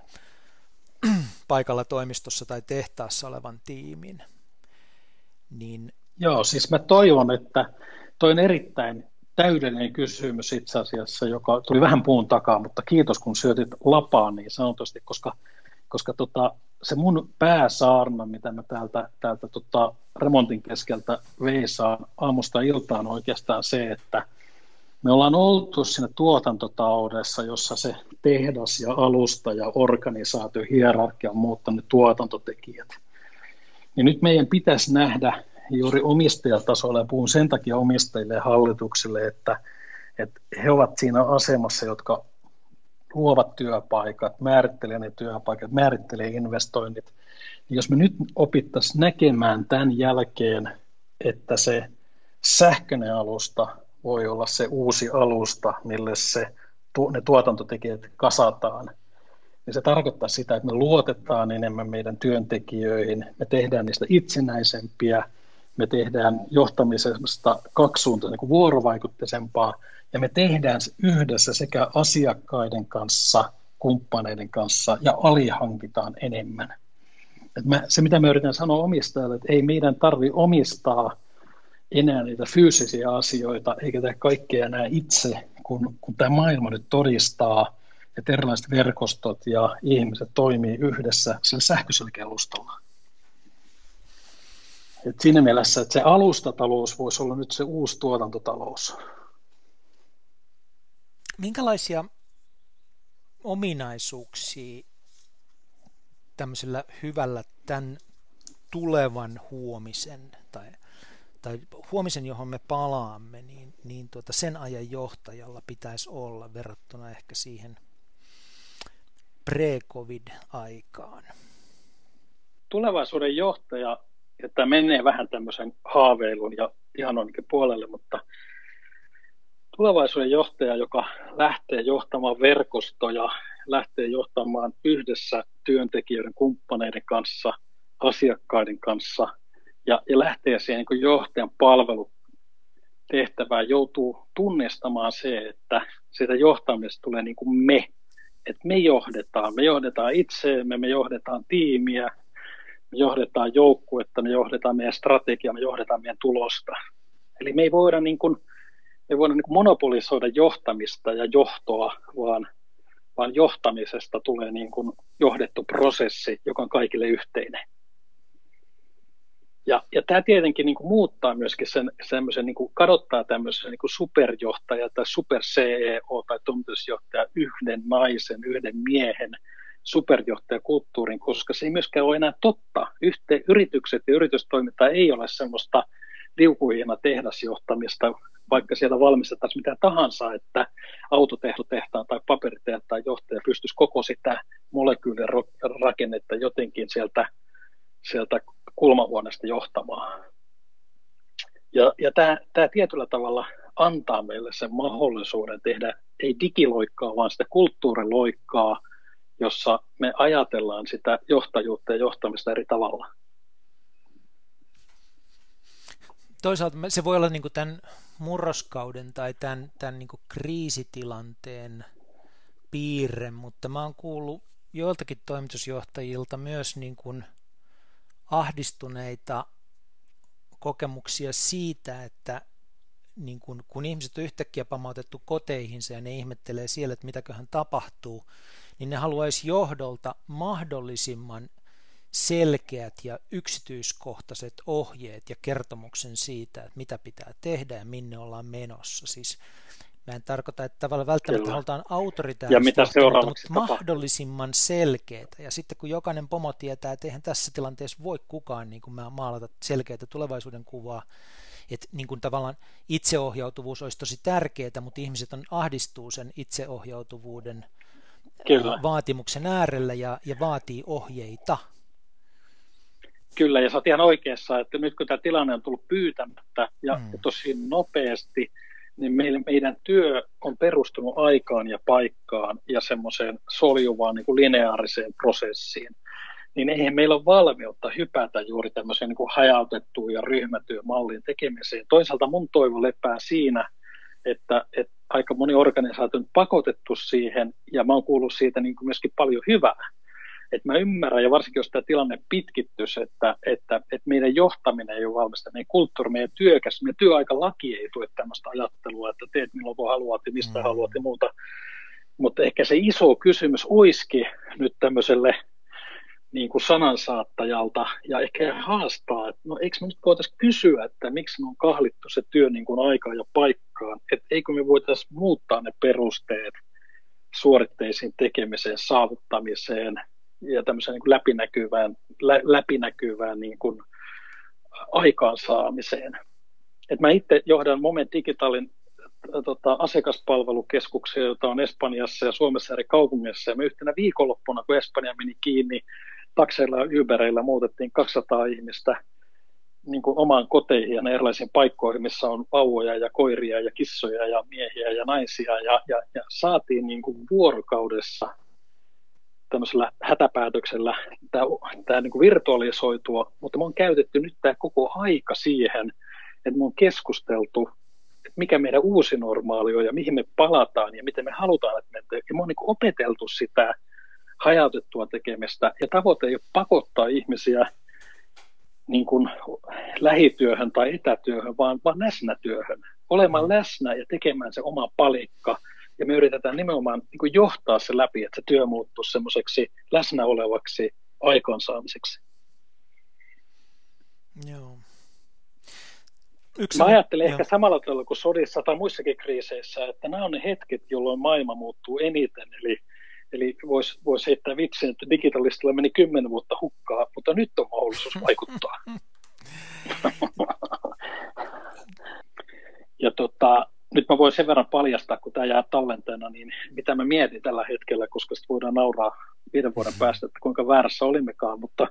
paikalla toimistossa tai tehtaassa olevan tiimin. Niin... Joo, siis mä toivon, että toi on erittäin täydellinen kysymys itse asiassa, joka tuli vähän puun takaa, mutta kiitos kun syötit lapaan niin sanotusti, koska, koska tota, se mun pääsaarna, mitä mä täältä, täältä tota, remontin keskeltä veisaan aamusta iltaan on oikeastaan se, että – me ollaan oltu siinä tuotantotaloudessa, jossa se tehdas ja alusta ja organisaatio, hierarkia on muuttanut tuotantotekijät. Niin nyt meidän pitäisi nähdä juuri omistajatasolla, ja puhun sen takia omistajille ja hallituksille, että, että he ovat siinä asemassa, jotka luovat työpaikat, määrittelee ne työpaikat, määrittelee investoinnit. Niin jos me nyt opittaisiin näkemään tämän jälkeen, että se sähköinen alusta voi olla se uusi alusta, mille se, ne tuotantotekijät kasataan. Ja se tarkoittaa sitä, että me luotetaan enemmän meidän työntekijöihin, me tehdään niistä itsenäisempiä, me tehdään johtamisesta kaksisuuntaista niin vuorovaikutteisempaa, ja me tehdään se yhdessä sekä asiakkaiden kanssa, kumppaneiden kanssa, ja alihankitaan enemmän. Et mä, se, mitä me yritän sanoa omistajalle, että ei meidän tarvitse omistaa – enää niitä fyysisiä asioita, eikä tehdä kaikkea enää itse, kun, kun tämä maailma nyt todistaa, että erilaiset verkostot ja ihmiset toimii yhdessä sillä sähköisellä kellustalla. Et siinä mielessä, että se alustatalous voisi olla nyt se uusi tuotantotalous. Minkälaisia ominaisuuksia tämmöisellä hyvällä tämän tulevan huomisen tai tai huomisen, johon me palaamme, niin, niin tuota, sen ajan johtajalla pitäisi olla verrattuna ehkä siihen pre-covid-aikaan. Tulevaisuuden johtaja, että menee vähän tämmöisen haaveilun ja ihan on puolelle, mutta tulevaisuuden johtaja, joka lähtee johtamaan verkostoja, lähtee johtamaan yhdessä työntekijöiden, kumppaneiden kanssa, asiakkaiden kanssa – ja, ja lähtee siihen niin johtajan palvelutehtävään, joutuu tunnistamaan se, että siitä johtamisesta tulee niin kuin me, että me johdetaan, me johdetaan itseemme, me johdetaan tiimiä, me johdetaan joukkuetta, me johdetaan meidän strategiaa, me johdetaan meidän tulosta. Eli me ei voida, niin kuin, me ei voida niin kuin monopolisoida johtamista ja johtoa, vaan, vaan johtamisesta tulee niin kuin johdettu prosessi, joka on kaikille yhteinen. Ja, ja tämä tietenkin niin kuin muuttaa myöskin sen, semmoisen, niin kuin kadottaa tämmöisen niin kuin superjohtaja tai super CEO tai toimitusjohtaja yhden naisen, yhden miehen superjohtajakulttuurin, koska se ei myöskään ole enää totta. Yhteen, yritykset ja yritystoiminta ei ole semmoista liukuhina tehdasjohtamista, vaikka siellä valmistetaan mitä tahansa, että autotehdotehtaan tai paperitehtaan johtaja pystyisi koko sitä molekyylirakennetta jotenkin sieltä, sieltä kulmahuoneesta johtamaan. Ja, ja tämä, tämä tietyllä tavalla antaa meille sen mahdollisuuden tehdä ei digiloikkaa, vaan sitä kulttuuriloikkaa, jossa me ajatellaan sitä johtajuutta ja johtamista eri tavalla. Toisaalta se voi olla niin kuin tämän murroskauden tai tämän, tämän niin kuin kriisitilanteen piirre, mutta mä oon kuullut joiltakin toimitusjohtajilta myös niin kuin ahdistuneita kokemuksia siitä, että niin kun, kun ihmiset on yhtäkkiä pamautettu koteihinsa ja ne ihmettelee siellä, että mitäköhän tapahtuu, niin ne haluaisi johdolta mahdollisimman selkeät ja yksityiskohtaiset ohjeet ja kertomuksen siitä, että mitä pitää tehdä ja minne ollaan menossa. Siis mä en tarkoita, että tavallaan välttämättä Kyllä. halutaan autoritääristä, mutta mahdollisimman selkeitä. Ja sitten kun jokainen pomo tietää, että eihän tässä tilanteessa voi kukaan niin kuin mä maalata selkeitä tulevaisuuden kuvaa, että niin kuin tavallaan itseohjautuvuus olisi tosi tärkeää, mutta ihmiset on ahdistuu sen itseohjautuvuuden Kyllä. vaatimuksen äärellä ja, ja vaatii ohjeita. Kyllä, ja sä oot ihan oikeassa, että nyt kun tämä tilanne on tullut pyytämättä ja mm. tosi nopeasti, niin meidän, työ on perustunut aikaan ja paikkaan ja semmoiseen soljuvaan niin kuin lineaariseen prosessiin. Niin eihän meillä ole valmiutta hypätä juuri tämmöiseen niin kuin hajautettuun ja ryhmätyömallin tekemiseen. Toisaalta mun toivo lepää siinä, että, että aika moni organisaatio on pakotettu siihen, ja mä oon kuullut siitä niin kuin myöskin paljon hyvää. Et mä ymmärrän, ja varsinkin jos tämä tilanne pitkittyisi, että, että, että meidän johtaminen ei ole valmista, meidän kulttuuri, meidän työkäs, meidän työaikalaki ei tue tämmöistä ajattelua, että teet milloin kun haluat ja mistä mm. haluat ja muuta. Mutta ehkä se iso kysymys olisikin nyt tämmöiselle niin kuin sanansaattajalta ja ehkä haastaa, että no eikö me nyt voitaisiin kysyä, että miksi me on kahlittu se työ niin kuin aikaan ja paikkaan, että eikö me voitaisiin muuttaa ne perusteet suoritteisiin tekemiseen, saavuttamiseen ja tämmöiseen niin läpinäkyvään, lä, läpinäkyvään niin kuin aikaansaamiseen. Et mä itse johdan Moment Digitalin tota, asiakaspalvelukeskuksia, joita on Espanjassa ja Suomessa eri kaupungeissa. Ja me yhtenä viikonloppuna, kun Espanja meni kiinni, takseilla ja Ubereilla muutettiin 200 ihmistä niin kuin omaan koteihin ja erilaisiin paikkoihin, missä on vauvoja ja koiria ja kissoja ja miehiä ja naisia. Ja, ja, ja saatiin niin kuin vuorokaudessa tämmöisellä hätäpäätöksellä tämä, tämä niin kuin virtualisoitua, mutta me on käytetty nyt tämä koko aika siihen, että me on keskusteltu, että mikä meidän uusi normaali on ja mihin me palataan ja miten me halutaan, että me. Ja me on niin opeteltu sitä hajautettua tekemistä ja tavoite ei ole pakottaa ihmisiä niin kuin lähityöhön tai etätyöhön, vaan, vaan läsnätyöhön. Olemaan mm. läsnä ja tekemään se oma palikka. Ja me yritetään nimenomaan niin kuin johtaa se läpi, että se työ muuttuu semmoiseksi läsnä olevaksi aikaansaamiseksi. Joo. Yksi, Mä ajattelen jo. ehkä samalla tavalla kuin sodissa tai muissakin kriiseissä, että nämä on ne hetket, jolloin maailma muuttuu eniten. Eli Eli voisi vois heittää vitsin, että digitalistilla meni kymmenen vuotta hukkaa, mutta nyt on mahdollisuus vaikuttaa. ja tota, nyt mä voin sen verran paljastaa, kun tämä jää tallenteena, niin mitä mä mietin tällä hetkellä, koska sitten voidaan nauraa viiden vuoden päästä, että kuinka väärässä olimmekaan, mutta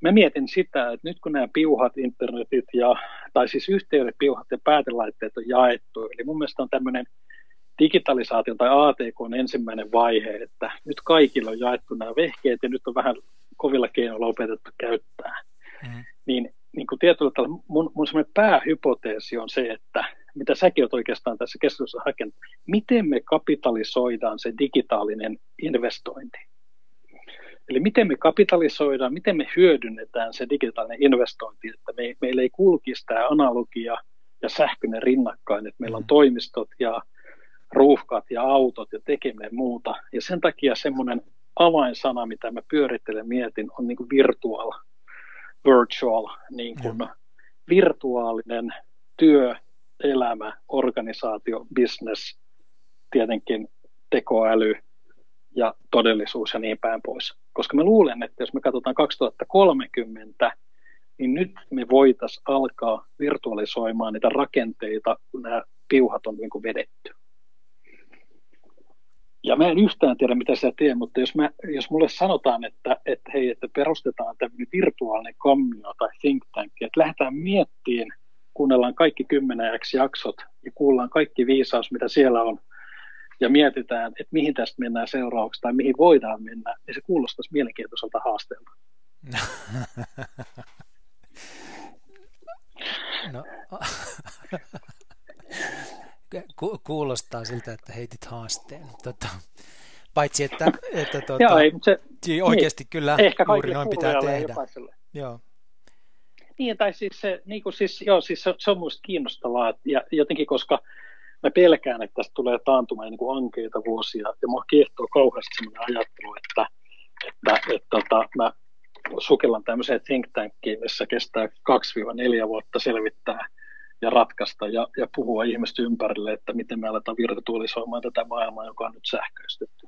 mä mietin sitä, että nyt kun nämä piuhat, internetit ja, tai siis yhteydet, piuhat ja päätelaitteet on jaettu, eli mun mielestä on tämmöinen digitalisaation tai ATK on ensimmäinen vaihe, että nyt kaikilla on jaettu nämä vehkeet ja nyt on vähän kovilla keinoilla opetettu käyttää. Mm. Niin, niin kuin tietyllä tavalla mun, mun päähypoteesi on se, että mitä säkin olet oikeastaan tässä keskustelussa hakenut, miten me kapitalisoidaan se digitaalinen investointi. Eli miten me kapitalisoidaan, miten me hyödynnetään se digitaalinen investointi, että me, meillä ei kulkisi tämä analogia ja sähköinen rinnakkain, että meillä on mm. toimistot ja ruuhkat ja autot ja tekeminen muuta. Ja sen takia semmoinen avainsana, mitä mä pyörittelen mietin, on niin kuin virtual. virtual, niin kuin mm. virtuaalinen työ, elämä, organisaatio, business, tietenkin tekoäly ja todellisuus ja niin päin pois. Koska mä luulen, että jos me katsotaan 2030, niin nyt me voitaisiin alkaa virtualisoimaan niitä rakenteita, kun nämä piuhat on niin kuin vedetty. Ja mä en yhtään tiedä, mitä sä teet, mutta jos, mä, jos mulle sanotaan, että, että hei, että perustetaan tämmöinen virtuaalinen kammio tai think tank, että lähdetään miettimään, kuunnellaan kaikki 10 jaksot ja kuullaan kaikki viisaus, mitä siellä on, ja mietitään, että mihin tästä mennään seuraavaksi tai mihin voidaan mennä, niin se kuulostaisi mielenkiintoiselta haasteelta. No, ku, kuulostaa siltä, että heitit haasteen. Tota, paitsi, että, että tota, Joo, ei, se, oikeasti niin, kyllä ehkä juuri noin pitää tehdä. Joo. Niin, tai siis se, niin kuin siis, joo, siis se, se on minusta kiinnostavaa, ja jotenkin koska mä pelkään, että tästä tulee taantumaan niin kuin ankeita vuosia, ja mua kiehtoo kauheasti sellainen ajattelu, että, että, että, että tota, mä sukellan tämmöiseen think tankiin, missä kestää 2-4 vuotta selvittää ja ratkaista ja, ja puhua ihmisten ympärille, että miten me aletaan virtualisoimaan tätä maailmaa, joka on nyt sähköistetty.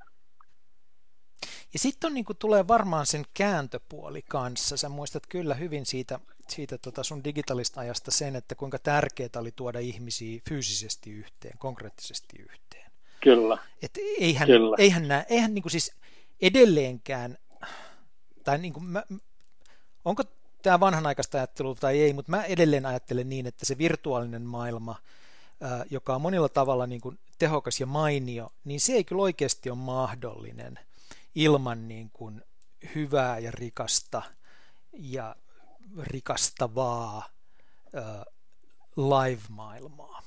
Ja sitten niin tulee varmaan sen kääntöpuoli kanssa. Sä muistat kyllä hyvin siitä, siitä tota sun digitalista ajasta sen, että kuinka tärkeää oli tuoda ihmisiä fyysisesti yhteen, konkreettisesti yhteen. Kyllä. Et eihän, kyllä. eihän, nää, eihän niin siis edelleenkään, tai niin kuin mä, onko tämä vanhanaikaista ajattelua tai ei, mutta mä edelleen ajattelen niin, että se virtuaalinen maailma, joka on monilla tavalla niin kuin tehokas ja mainio, niin se ei kyllä oikeasti ole mahdollinen ilman niin kuin hyvää ja rikasta ja rikastavaa live-maailmaa.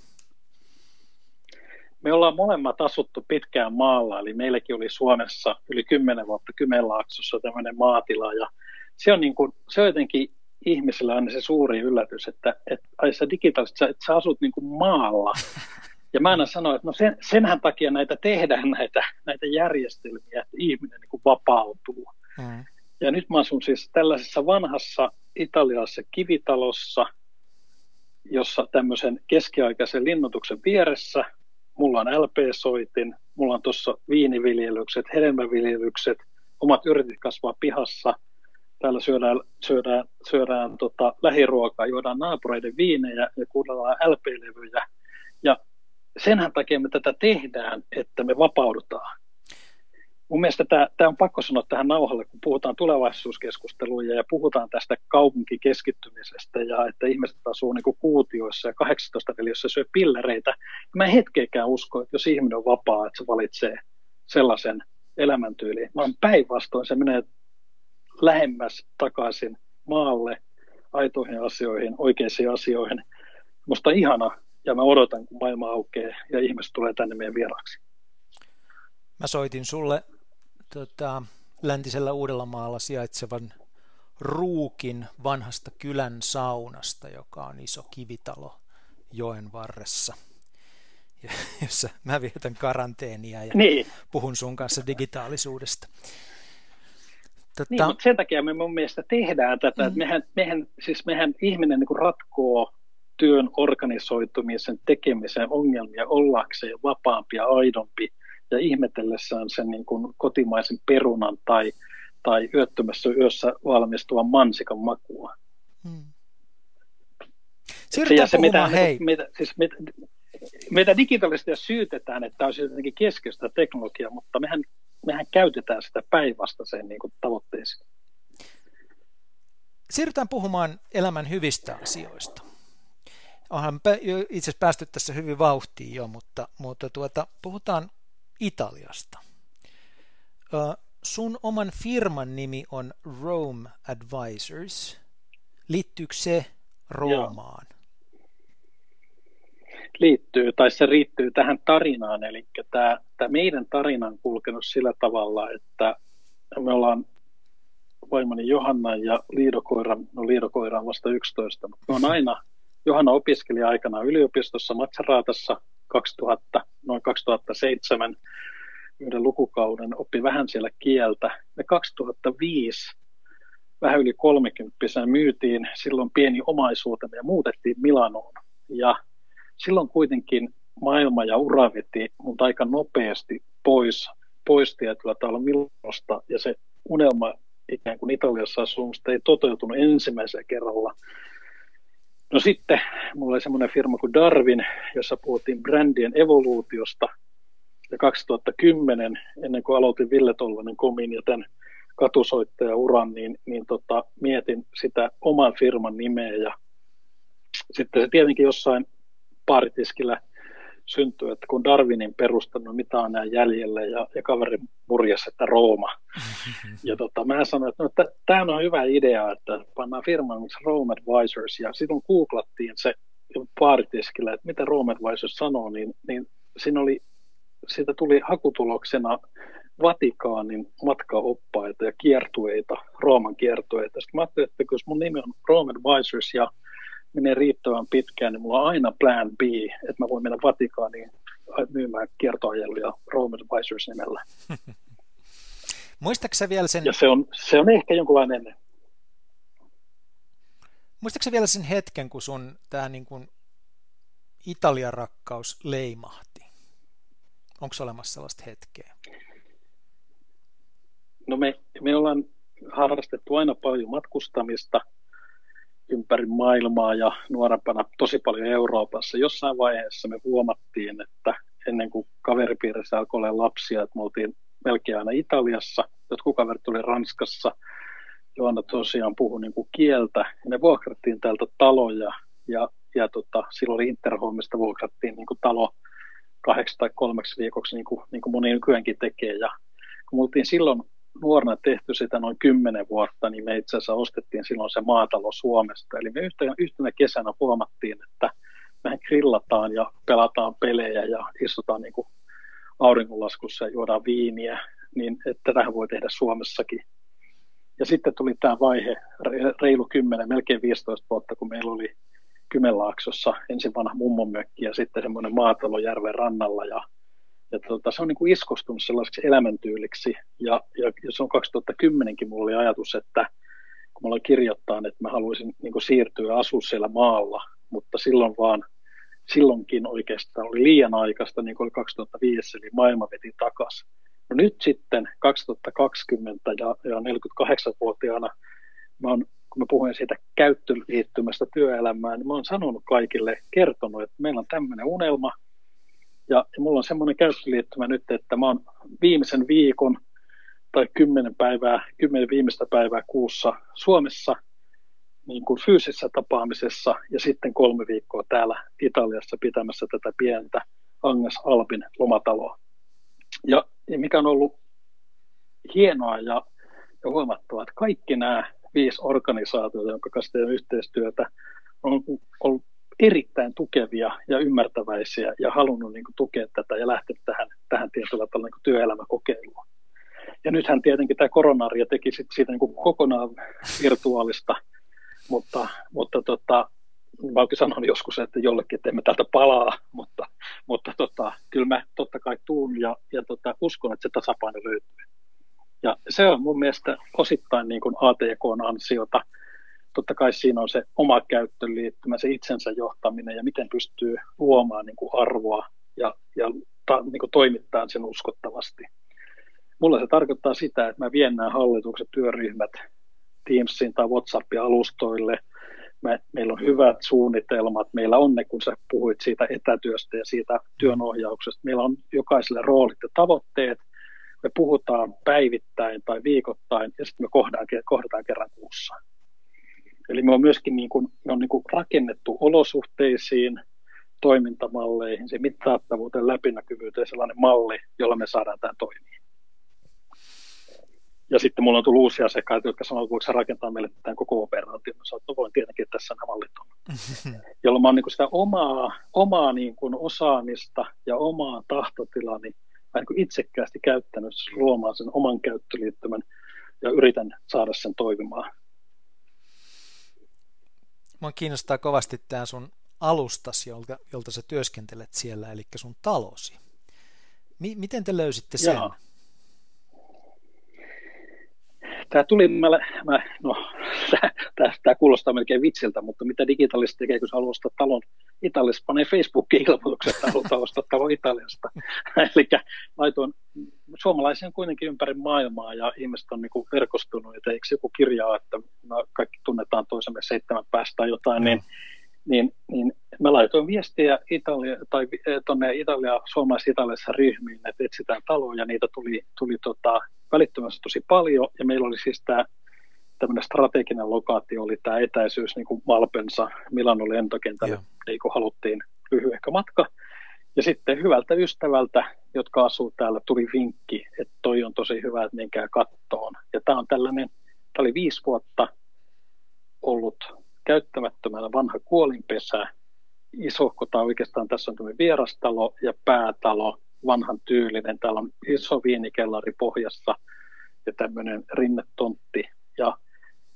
Me ollaan molemmat asuttu pitkään maalla, eli meilläkin oli Suomessa yli 10 vuotta Kymenlaaksossa tämmöinen maatila, ja se on, niin kuin, se on jotenkin ihmisellä aina se suuri yllätys, että, että ai sä digitaalisesti, että sä asut niin kuin maalla. Ja mä aina sanoin, että no sen, senhän takia näitä tehdään näitä, näitä järjestelmiä, että ihminen niin kuin vapautuu. Mm. Ja nyt mä asun siis tällaisessa vanhassa italialaisessa kivitalossa, jossa tämmöisen keskiaikaisen linnoituksen vieressä mulla on LP-soitin, mulla on tuossa viiniviljelykset, hedelmäviljelykset, omat yritit kasvaa pihassa – täällä syödään, syödään, syödään tota, lähiruokaa, juodaan naapureiden viinejä ja kuunnellaan LP-levyjä. Ja senhän takia me tätä tehdään, että me vapaudutaan. Mun mielestä tämä, tämä on pakko sanoa tähän nauhalle, kun puhutaan tulevaisuuskeskusteluja ja puhutaan tästä kaupunkikeskittymisestä ja että ihmiset asuu niin kuin kuutioissa ja 18 neliössä syö pillereitä. Mä en hetkeäkään usko, että jos ihminen on vapaa, että se valitsee sellaisen elämäntyyliin, vaan päinvastoin se menee lähemmäs takaisin maalle, aitoihin asioihin, oikeisiin asioihin. Musta ihana ja mä odotan, kun maailma aukeaa ja ihmiset tulee tänne meidän vieraaksi. Mä soitin sulle tota, läntisellä Uudellamaalla sijaitsevan Ruukin vanhasta kylän saunasta, joka on iso kivitalo joen varressa, jossa mä vietän karanteenia ja niin. puhun sun kanssa digitaalisuudesta. Tota... Niin, mutta sen takia me mun mielestä tehdään tätä, mm. että mehän, mehän, siis mehän ihminen niin ratkoo työn organisoitumisen, tekemisen ongelmia ollakseen vapaampi ja aidompi ja ihmetellessään sen niin kuin kotimaisen perunan tai, tai yöttömässä yössä valmistuvan mansikan makua. Hmm. Siirrytään se, puhumaan, mitä, hei. Mitä, siis, mitä, meitä digitaalisesti syytetään, että on jotenkin keskeistä teknologiaa, mutta mehän mehän käytetään sitä päinvastaiseen niin tavoitteeseen. Siirrytään puhumaan elämän hyvistä asioista. Onhan itse asiassa päästy tässä hyvin vauhtiin jo, mutta, mutta tuota, puhutaan Italiasta. sun oman firman nimi on Rome Advisors. Liittyykö se Roomaan? liittyy, tai se riittyy tähän tarinaan, eli tämä, tämä meidän tarina on kulkenut sillä tavalla, että me ollaan vaimoni Johanna ja Liidokoira, no Liidokoira on vasta 11, mutta me on aina, Johanna opiskeli aikana yliopistossa Matsaraatassa 2000, noin 2007 yhden lukukauden, oppi vähän siellä kieltä. Me 2005 vähän yli 30 myytiin silloin pieni omaisuutemme ja muutettiin Milanoon. Ja silloin kuitenkin maailma ja ura veti mut aika nopeasti pois, pois tietyllä tavalla Milanosta ja se unelma ikään kuin Italiassa asumista ei toteutunut ensimmäisellä kerralla. No sitten mulla oli semmoinen firma kuin Darwin, jossa puhuttiin brändien evoluutiosta. Ja 2010, ennen kuin aloitin Ville Tolvanen komin ja tämän katusoittajauran, niin, niin tota, mietin sitä oman firman nimeä ja sitten se tietenkin jossain paaritiskillä syntyi, että kun Darwinin perustanut, mitä on nämä jäljellä, ja, ja kaveri murjas, että Rooma. Ja tota, mä sanoin, että no, tämä on hyvä idea, että pannaan firman Rome Advisors, ja sitten googlattiin se paaritiskillä, että mitä Rome Advisors sanoo, niin, niin siinä oli, siitä tuli hakutuloksena Vatikaanin matkaoppaita ja kiertueita, Rooman kiertueita. Sitten mä ajattelin, että jos mun nimi on Rome Advisors ja menee riittävän pitkään, niin mulla on aina plan B, että mä voin mennä Vatikaaniin myymään kiertoajeluja Rome Advisors nimellä. Muistaaksä vielä sen... Ja se on, se on ehkä jonkunlainen... Muistaaksä vielä sen hetken, kun sun tämä niin kuin Italian rakkaus leimahti? Onko olemassa sellaista hetkeä? No me, me ollaan harrastettu aina paljon matkustamista ympäri maailmaa ja nuorempana tosi paljon Euroopassa. Jossain vaiheessa me huomattiin, että ennen kuin kaveripiirissä alkoi olla lapsia, että me oltiin melkein aina Italiassa, jotkut kaverit tuli Ranskassa, Joanna tosiaan puhui niin kuin kieltä, ja me vuokrattiin täältä taloja, ja, ja tota, silloin oli vuokrattiin niin kuin talo kahdeksi tai kolmeksi viikoksi, niin kuin, niin kuin moni nykyäänkin tekee, ja kun me oltiin silloin nuorena tehty sitä noin kymmenen vuotta, niin me itse asiassa ostettiin silloin se maatalo Suomesta. Eli me yhtenä, yhtenä kesänä huomattiin, että mehän grillataan ja pelataan pelejä ja istutaan niin kuin auringonlaskussa ja juodaan viiniä, niin että tähän voi tehdä Suomessakin. Ja sitten tuli tämä vaihe, reilu 10, melkein 15 vuotta, kun meillä oli Kymenlaaksossa ensin vanha mummonmökki ja sitten semmoinen maatalo järven rannalla ja ja tota, se on niin kuin iskostunut sellaiseksi elämäntyyliksi. Ja, ja, ja se on 2010kin mulla oli ajatus, että kun mä aloin kirjoittaa, että mä haluaisin niin kuin siirtyä asua siellä maalla, mutta silloin vaan, silloinkin oikeastaan oli liian aikaista, niin kuin oli 2005, eli maailma veti takaisin. No nyt sitten 2020 ja, ja 48-vuotiaana mä oon, kun mä puhuin siitä käyttöliittymästä työelämään, niin mä oon sanonut kaikille, kertonut, että meillä on tämmöinen unelma, ja, mulla on semmoinen käyttöliittymä nyt, että mä oon viimeisen viikon tai kymmenen päivää, kymmenen viimeistä päivää kuussa Suomessa niin kuin fyysisessä tapaamisessa ja sitten kolme viikkoa täällä Italiassa pitämässä tätä pientä Angas Alpin lomataloa. Ja, ja mikä on ollut hienoa ja, ja huomattavaa, että kaikki nämä viisi organisaatiota, jonka kanssa teemme yhteistyötä, on ollut erittäin tukevia ja ymmärtäväisiä ja halunnut niin kuin, tukea tätä ja lähteä tähän, tähän tietyllä tavalla niin työelämäkokeiluun. Ja nythän tietenkin tämä koronaria teki sit siitä niin kuin kokonaan virtuaalista, mutta, mutta tota, mä sanon joskus, että jollekin, että emme täältä palaa, mutta, mutta tota, kyllä mä totta kai tuun ja, ja tota, uskon, että se tasapaino löytyy. Ja se on mun mielestä osittain niin kuin ATK ansiota, totta kai siinä on se oma käyttöön liittymä, se itsensä johtaminen ja miten pystyy luomaan niin kuin arvoa ja, ja ta, niin kuin toimittaa sen uskottavasti. Mulla se tarkoittaa sitä, että mä vien nämä hallitukset, työryhmät Teamsin tai WhatsApp-alustoille. Me, meillä on hyvät suunnitelmat. Meillä on ne, kun sä puhuit siitä etätyöstä ja siitä työnohjauksesta. Meillä on jokaiselle roolit ja tavoitteet. Me puhutaan päivittäin tai viikoittain ja sitten me kohdataan, kohdataan kerran kuussa. Eli me on myöskin niin kuin, me on niin kuin rakennettu olosuhteisiin, toimintamalleihin, se mittaattavuuteen, läpinäkyvyyteen sellainen malli, jolla me saadaan tämä toimia. Ja sitten mulla on tullut uusia asiakkaita, jotka sanoo, että voiko rakentaa meille tämän koko operaation. Mä sanoin, että no voin tietenkin, että tässä nämä mallit on. Jolloin mä oon niin sitä omaa, omaa niin kuin osaamista ja omaa tahtotilani niin kuin itsekkäästi käyttänyt luomaan sen oman käyttöliittymän ja yritän saada sen toimimaan Mua kiinnostaa kovasti tämä sun alustasi, jolta, jolta sä työskentelet siellä, eli sun talosi. M- miten te löysitte sen? Tämä tuli, mä, mä, no, tämä, kuulostaa melkein vitsiltä, mutta mitä digitaalista tekee, kun haluaa ostaa talon Italiassa, panee Facebookiin ilmoituksen, että halutaan ostaa talon Italiasta. Eli laitoin, suomalaisia kuitenkin ympäri maailmaa ja ihmiset on niin verkostunut, että eikö joku kirjaa, että me kaikki tunnetaan toisemme seitsemän päästä jotain, niin niin, niin mä laitoin viestiä Italia, tai tuonne Italia, suomalais-Italiassa ryhmiin, että etsitään taloja, ja niitä tuli, tuli tota, välittömästi tosi paljon, ja meillä oli siis tämä tämmöinen strateginen lokaatio oli tämä etäisyys niin kuin Malpensa Milanon lentokentälle, niin kuin haluttiin lyhyehkö matka. Ja sitten hyvältä ystävältä, jotka asuu täällä, tuli vinkki, että toi on tosi hyvä, että menkää kattoon. Ja tämä on tällainen, tämä oli viisi vuotta ollut käyttämättömänä vanha kuolinpesä, isohko tai oikeastaan tässä on tämmöinen vierastalo ja päätalo, vanhan tyylinen. Täällä on iso viinikellari pohjassa ja tämmöinen rinnetontti. Ja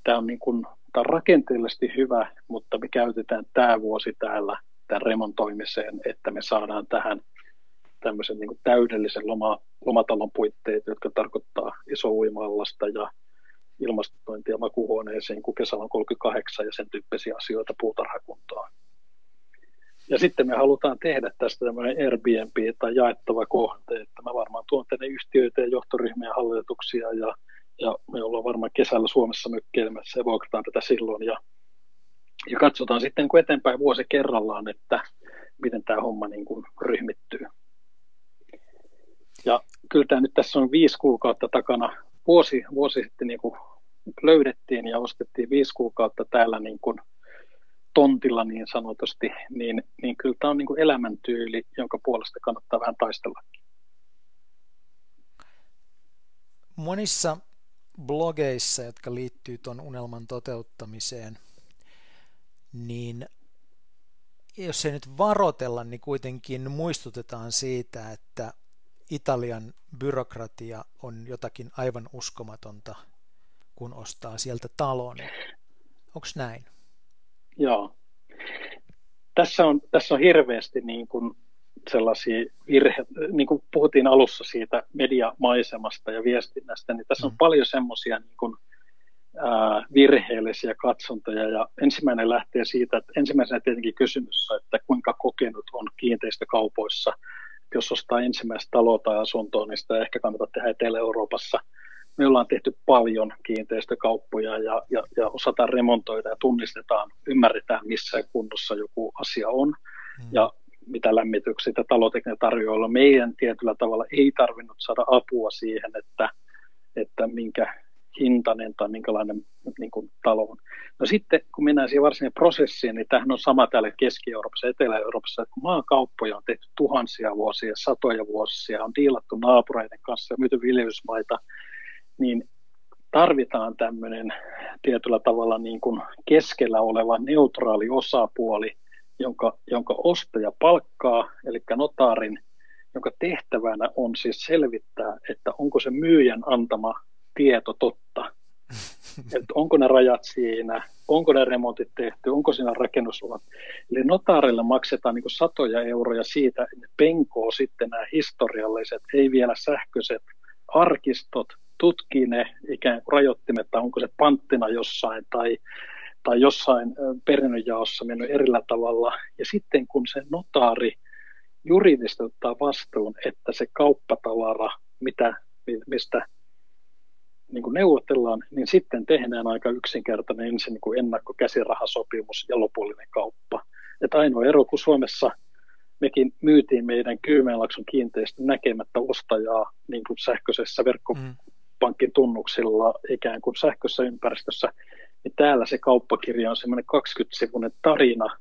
tämä on, niin kuin, tämä on rakenteellisesti hyvä, mutta me käytetään tämä vuosi täällä tämän remontoimiseen, että me saadaan tähän tämmöisen niin kuin täydellisen loma, lomatalon puitteet, jotka tarkoittaa iso uimallasta ja ilmastointia makuhuoneeseen, kun kesällä on 38 ja sen tyyppisiä asioita puutarhakuntoon. Ja sitten me halutaan tehdä tästä tämmöinen Airbnb tai jaettava kohte, että mä varmaan tuon tänne yhtiöitä ja johtoryhmiä hallituksia ja, ja me ollaan varmaan kesällä Suomessa mökkeilemässä ja vuokrataan tätä silloin ja, ja katsotaan sitten kun eteenpäin vuosi kerrallaan, että miten tämä homma niin kuin ryhmittyy. Ja kyllä tämä nyt tässä on viisi kuukautta takana vuosi, vuosi sitten niin kuin löydettiin ja ostettiin viisi kuukautta täällä niin kuin tontilla niin sanotusti, niin, niin kyllä tämä on niin kuin elämäntyyli, jonka puolesta kannattaa vähän taistella. Monissa blogeissa, jotka liittyy tuon unelman toteuttamiseen, niin jos ei nyt varotella, niin kuitenkin muistutetaan siitä, että Italian byrokratia on jotakin aivan uskomatonta, kun ostaa sieltä talon. Onko näin? Joo. Tässä on, tässä on hirveästi niin kuin sellaisia virhe, niin kuin puhuttiin alussa siitä mediamaisemasta ja viestinnästä, niin tässä on mm. paljon semmoisia niin kuin, ää, virheellisiä katsontoja ja ensimmäinen lähtee siitä, että ensimmäisenä tietenkin kysymys, että kuinka kokenut on kiinteistökaupoissa – jos ostaa ensimmäistä taloa tai asuntoa, niin sitä ehkä kannata tehdä Etelä-Euroopassa. Me ollaan tehty paljon kiinteistökauppoja ja, ja, ja osataan remontoida ja tunnistetaan, ymmärretään missä kunnossa joku asia on mm. ja mitä lämmityksiä talotekniikka tarjoilla. Meidän tietyllä tavalla ei tarvinnut saada apua siihen, että, että minkä hintainen tai minkälainen niin kuin, talo on. No sitten kun mennään siihen varsinaiseen prosessiin, niin tämähän on sama täällä Keski-Euroopassa ja Etelä-Euroopassa, että kun maakauppoja on tehty tuhansia vuosia, satoja vuosia, on diilattu naapureiden kanssa ja myyty viljelysmaita, niin tarvitaan tämmöinen tietyllä tavalla niin kuin keskellä oleva neutraali osapuoli, jonka, jonka ostaja palkkaa, eli notaarin, jonka tehtävänä on siis selvittää, että onko se myyjän antama tieto totta. Että onko ne rajat siinä, onko ne remontit tehty, onko siinä rakennusluvat. Eli notaarille maksetaan niin satoja euroja siitä, että penkoo sitten nämä historialliset, ei vielä sähköiset arkistot, tutkii ne ikään kuin rajoittimet, että onko se panttina jossain tai, tai jossain perinnönjaossa mennyt erillä tavalla. Ja sitten kun se notaari juridisesti ottaa vastuun, että se kauppatavara, mitä, mistä niin kuin neuvotellaan, niin sitten tehdään aika yksinkertainen ensin niin kuin ennakkokäsirahasopimus ja lopullinen kauppa. Että ainoa ero, kun Suomessa mekin myytiin meidän Kymenlaakson kiinteistön näkemättä ostajaa niin kuin sähköisessä verkkopankin tunnuksilla ikään kuin sähköisessä ympäristössä, niin täällä se kauppakirja on semmoinen 20-sivuinen tarina,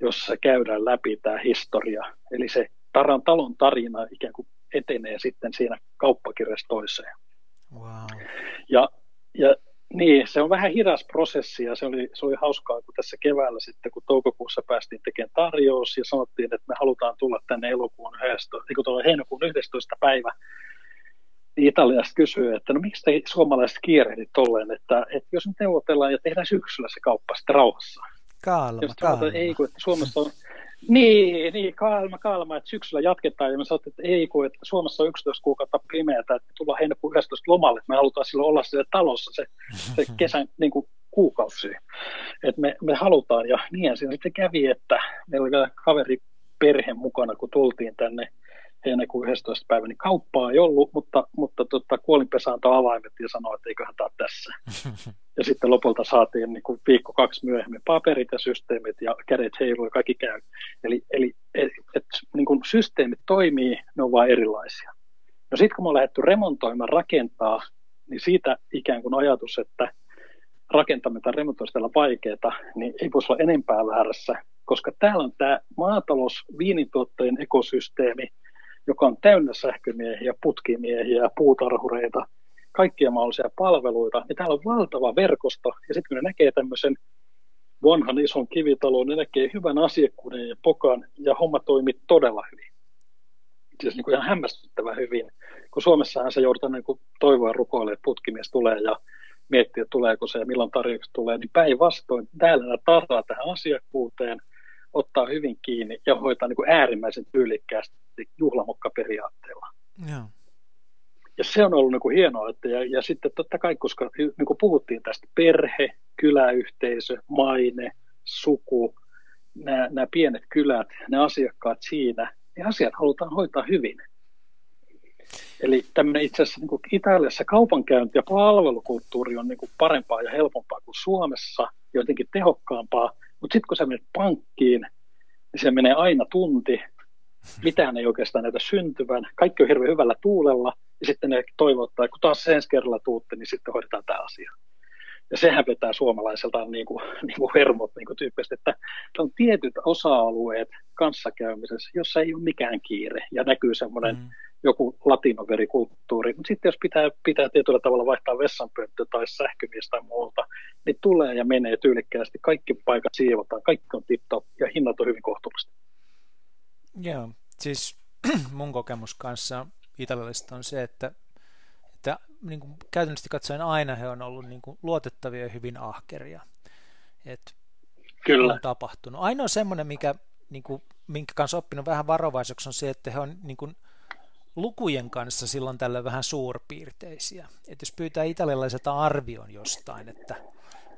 jossa käydään läpi tämä historia. Eli se taran talon tarina ikään kuin etenee sitten siinä kauppakirjassa toiseen. Wow. Ja, ja niin, se on vähän hidas prosessi ja se oli, se oli hauskaa, kun tässä keväällä sitten, kun toukokuussa päästiin tekemään tarjous ja sanottiin, että me halutaan tulla tänne elokuun 11, niin kuin heinäkuun 11. päivä, niin Italiasta kysyy, että no miksi te suomalaiset kiirehdit tolleen, että, että jos nyt neuvotellaan ja tehdään syksyllä se kauppa sitten rauhassa. Kaalma, kaalma. Ei, kun että Suomessa on, Niin, niin kalma, kalma, että syksyllä jatketaan ja me sanottiin, että ei kun, että Suomessa on 11 kuukautta pimeätä, että tullaan heinäkuun 11 lomalle, että me halutaan silloin olla siellä talossa se, se kesän niin kuin kuukausi. Että me, me halutaan ja niin siinä sitten kävi, että meillä oli kaveri perhe mukana, kun tultiin tänne heinäkuun 11. päivä, niin kauppaa ei ollut, mutta, mutta tota, kuolinpesä antoi avaimet ja sanoi, että eiköhän tämä tässä. Ja sitten lopulta saatiin niin kuin viikko kaksi myöhemmin paperit ja systeemit ja kädet heiluu ja kaikki käy. Eli, eli et, et, niin kuin systeemit toimii, ne on vain erilaisia. No sitten kun me on lähdetty remontoimaan, rakentaa, niin siitä ikään kuin ajatus, että rakentaminen tai remontoista vaikeaa, niin ei voisi olla enempää väärässä, koska täällä on tämä maatalous, viinituottajien ekosysteemi, joka on täynnä sähkömiehiä, putkimiehiä, puutarhureita, kaikkia mahdollisia palveluita, niin täällä on valtava verkosto, ja sitten kun ne näkee tämmöisen vanhan ison kivitalon, ne näkee hyvän asiakkuuden ja pokan, ja homma toimii todella hyvin. Siis niin kuin ihan hämmästyttävän hyvin, kun Suomessahan se joudutaan niin kuin toivoa rukoille, että putkimies tulee ja miettiä, tuleeko se ja milloin tarjoukset tulee, niin päinvastoin täällä nämä tarraa tähän asiakkuuteen, ottaa hyvin kiinni ja hoitaa niin kuin äärimmäisen tyylikkäästi juhlamokkaperiaatteella. Joo. Ja se on ollut niin kuin hienoa, että ja, ja sitten totta kai, koska niin kuin puhuttiin tästä perhe, kyläyhteisö, maine, suku, nämä, nämä pienet kylät, ne asiakkaat siinä, niin asiat halutaan hoitaa hyvin. Eli tämmöinen itse asiassa niin kuin Italiassa kaupankäynti ja palvelukulttuuri on niin kuin parempaa ja helpompaa kuin Suomessa, jotenkin tehokkaampaa, mutta sitten kun sä menet pankkiin, niin se menee aina tunti, mitään ei oikeastaan näytä syntyvän, kaikki on hirveän hyvällä tuulella, ja sitten ne toivottaa, että kun taas ensi kerralla tuutte, niin sitten hoidetaan tämä asia. Ja sehän vetää suomalaiselta niin kuin, niin kuin hermot niin kuin tyyppisesti, että on tietyt osa-alueet kanssakäymisessä, jossa ei ole mikään kiire, ja näkyy semmoinen mm joku latinoverikulttuuri. Mutta sitten jos pitää, pitää tietyllä tavalla vaihtaa vessanpönttö tai sähkömies tai muuta, niin tulee ja menee tyylikkäästi. Kaikki paikat siivotaan, kaikki on tip ja hinnat on hyvin kohtuullista. Joo, siis mun kokemus kanssa italialaisista on se, että, että niin kuin käytännössä katsoen aina he on ollut niin kuin luotettavia ja hyvin ahkeria. Et Kyllä. On tapahtunut. Ainoa semmoinen, mikä, niin kuin, minkä kanssa oppinut vähän varovaiseksi, on se, että he on niin kuin, lukujen kanssa silloin tällä vähän suurpiirteisiä. Että jos pyytää italialaiselta arvion jostain, että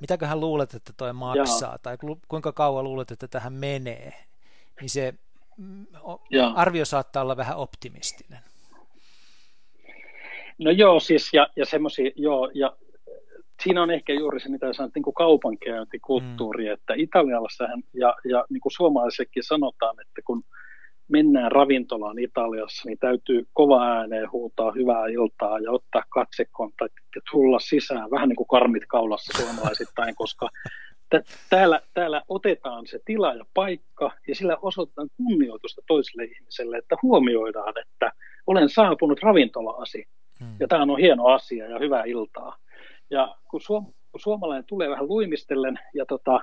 mitäköhän luulet, että toi maksaa, Jaa. tai kuinka kauan luulet, että tähän menee, niin se arvio saattaa olla vähän optimistinen. No joo, siis ja, ja semmoisia, joo, ja siinä on ehkä juuri se, mitä sanot, niin kuin kaupankäyntikulttuuri, mm. että italialaissahan ja, ja niin kuin suomalaisekin sanotaan, että kun mennään ravintolaan Italiassa, niin täytyy kova ääneen huutaa hyvää iltaa ja ottaa katsekontaktit ja tulla sisään vähän niin kuin karmit kaulassa suomalaisittain, koska täällä, täällä otetaan se tila ja paikka ja sillä osoitetaan kunnioitusta toiselle ihmiselle, että huomioidaan, että olen saapunut ravintola-asi hmm. ja tämä on hieno asia ja hyvää iltaa. Ja kun, suom- kun suomalainen tulee vähän luimistellen ja tota,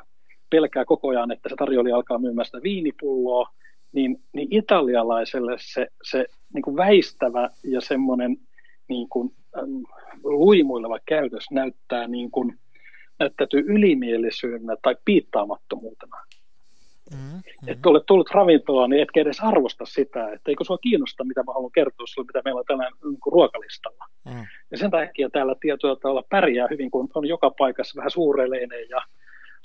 pelkää koko ajan, että se tarjoili alkaa myymään sitä viinipulloa, niin, niin italialaiselle se, se niin kuin väistävä ja semmoinen niin kuin, äm, luimuileva käytös näyttää niin kuin, näyttäytyy ylimielisyydenä tai piittaamattomuutena. Mm-hmm. Että olet tullut ravintolaan, niin etkä edes arvosta sitä, että eikö sinua kiinnosta, mitä mä haluan kertoa sinulle, mitä meillä on tänään niin kuin ruokalistalla. Mm. Ja sen takia täällä tietyllä tavalla pärjää hyvin, kun on joka paikassa vähän suureleinen ja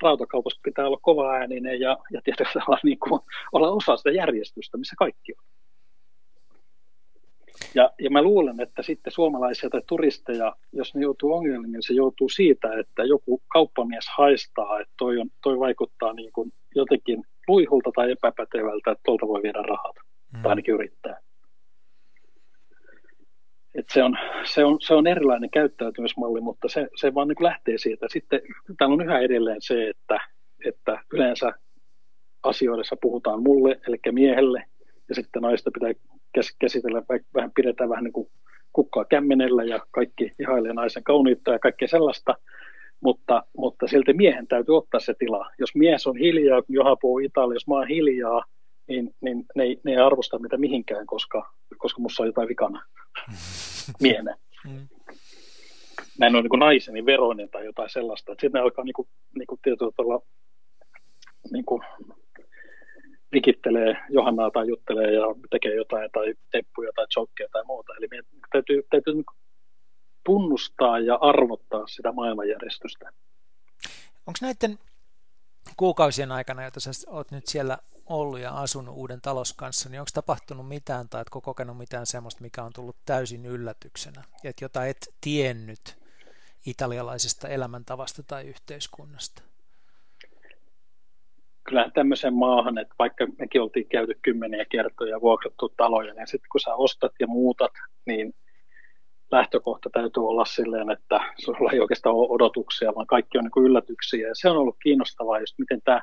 rautakaupassa pitää olla kova ääninen ja, ja tietysti olla, niin kuin, olla osa sitä järjestystä, missä kaikki on. Ja, ja mä luulen, että sitten suomalaisia tai turisteja, jos ne joutuu ongelmiin, niin se joutuu siitä, että joku kauppamies haistaa, että toi, on, toi vaikuttaa niin kuin jotenkin luihulta tai epäpätevältä, että tuolta voi viedä rahat, mm. tai ainakin yrittää. Et se, on, se, on, se on erilainen käyttäytymismalli, mutta se, se vaan niin lähtee siitä. Sitten täällä on yhä edelleen se, että, että yleensä asioidessa puhutaan mulle, eli miehelle, ja sitten naista pitää käsitellä, vähän pidetään vähän niin kuin kukkaa kämmenellä ja kaikki ihailee naisen kauniutta ja kaikkea sellaista, mutta, mutta silti miehen täytyy ottaa se tila. Jos mies on hiljaa, kun Joha puhuu Italia, jos mä oon hiljaa, niin, niin ne, ei, ne ei arvosta mitä mihinkään, koska, koska musta on jotain vikana miehenä. Mm. Mä en ole niin naiseni veroinen tai jotain sellaista. Sitten ne alkaa niin kuin, niin kuin tietyllä tavalla niin kuin, digittelee Johannaa tai juttelee ja tekee jotain tai teppuja tai jokkeja tai muuta. Eli meidän täytyy, täytyy niin tunnustaa ja arvottaa sitä maailmanjärjestystä. Onko näiden kuukausien aikana, joita sä oot nyt siellä ollut ja asunut uuden talos kanssa, niin onko tapahtunut mitään tai etko kokenut mitään sellaista, mikä on tullut täysin yllätyksenä, että jota et tiennyt italialaisesta elämäntavasta tai yhteiskunnasta? Kyllähän tämmöiseen maahan, että vaikka mekin oltiin käyty kymmeniä kertoja vuokrattu taloja, niin sitten kun sä ostat ja muutat, niin lähtökohta täytyy olla silleen, että sulla ei oikeastaan ole odotuksia, vaan kaikki on niin yllätyksiä. Ja se on ollut kiinnostavaa just, miten tämä,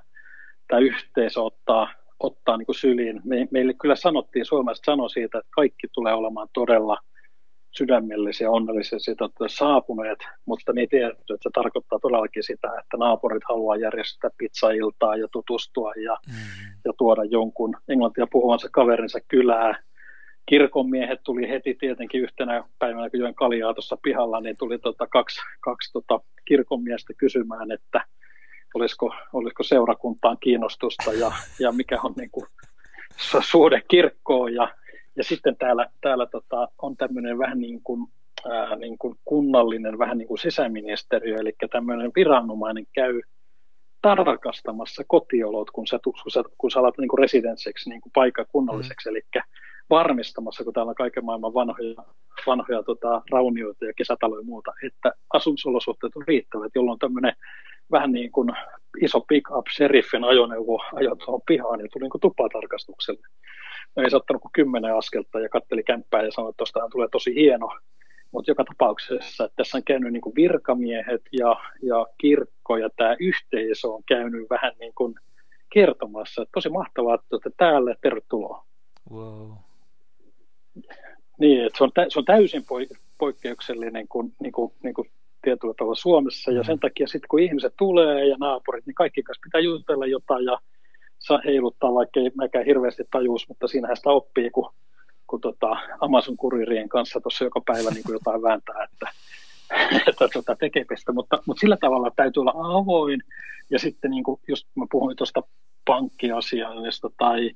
tämä yhteisö ottaa, ottaa niin syliin. Me, meille kyllä sanottiin, suomalaiset sanoi siitä, että kaikki tulee olemaan todella sydämellisiä, onnellisia siitä, että saapuneet, mutta ei tiedetty, että se tarkoittaa todellakin sitä, että naapurit haluaa järjestää pizzailtaa ja tutustua ja, mm. ja tuoda jonkun englantia puhuvansa kaverinsa kylää kirkonmiehet tuli heti tietenkin yhtenä päivänä, kun join kaljaa tuossa pihalla, niin tuli tota kaksi, kaksi tota kirkonmiestä kysymään, että olisiko, olisiko seurakuntaan kiinnostusta ja, ja mikä on niin kuin, suhde kirkkoon. Ja, ja sitten täällä, täällä tota, on tämmöinen vähän niin kuin, ää, niin kuin kunnallinen, vähän niin kuin sisäministeriö, eli tämmöinen viranomainen käy tarkastamassa kotiolot, kun sä, kun sä, kun sä alat niin kuin residensseksi niin kuin paikkakunnalliseksi, mm. eli varmistamassa, kun täällä on kaiken maailman vanhoja, vanhoja tota, raunioita ja kesätaloja ja muuta, että asumisolosuhteet on riittävät, jolloin tämmöinen vähän niin kuin iso pick-up sheriffin ajoneuvo ajoi tuohon pihaan ja tuli niin kuin tupatarkastukselle. No ei saattanut kuin kymmenen askelta ja katteli kämppää ja sanoi, että tuostahan tulee tosi hieno. Mutta joka tapauksessa, että tässä on käynyt niin kuin virkamiehet ja, ja kirkko ja tämä yhteisö on käynyt vähän niin kuin kertomassa, että tosi mahtavaa, että olette täällä, tervetuloa. Wow. Niin, että se on, tä, se on täysin poikkeuksellinen kuin, niin kuin, niin kuin tietyllä tavalla Suomessa, ja sen mm. takia sitten kun ihmiset tulee ja naapurit, niin kaikki kanssa pitää jutella jotain ja heiluttaa, vaikka ei mäkään hirveästi tajuus, mutta siinähän sitä oppii, kun, kun tota Amazon kuririen kanssa tuossa joka päivä niin kuin jotain vääntää, että, että tota tekemistä, mutta, mutta sillä tavalla täytyy olla avoin, ja sitten niin kuin, just mä puhuin tuosta pankkiasiallista tai,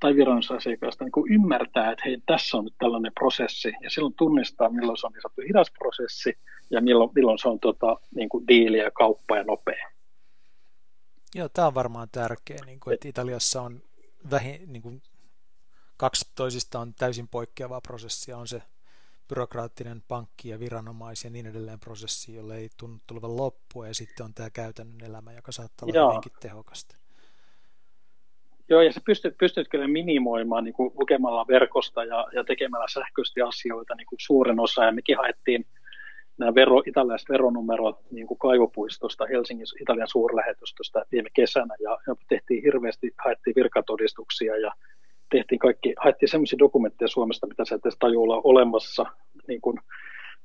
tai viranomaisasiakasta niin kuin ymmärtää, että hei, tässä on nyt tällainen prosessi, ja silloin tunnistaa, milloin se on niin sanottu hidas prosessi, ja milloin, milloin se on tota, niin kuin diili ja kauppa ja nopea. Joo, tämä on varmaan tärkeä, niin kuin, että Italiassa on vähin, niin kuin, kaksi toisistaan täysin poikkeavaa prosessia, on se byrokraattinen pankki ja viranomais ja niin edelleen prosessi, jolle ei tunnu tulevan loppua, ja sitten on tämä käytännön elämä, joka saattaa olla hyvinkin tehokasta. Joo, ja sä pystyt, pystyt kyllä minimoimaan niin kuin lukemalla verkosta ja, ja tekemällä sähköisesti asioita niin kuin suuren osa, ja mekin haettiin nämä vero, italialaiset veronumerot niin kuin kaivopuistosta Helsingin Italian suurlähetystöstä viime kesänä, ja, ja tehtiin hirveästi, haettiin virkatodistuksia, ja tehtiin kaikki, haettiin sellaisia dokumentteja Suomesta, mitä sä et edes olla olemassa, niin kuin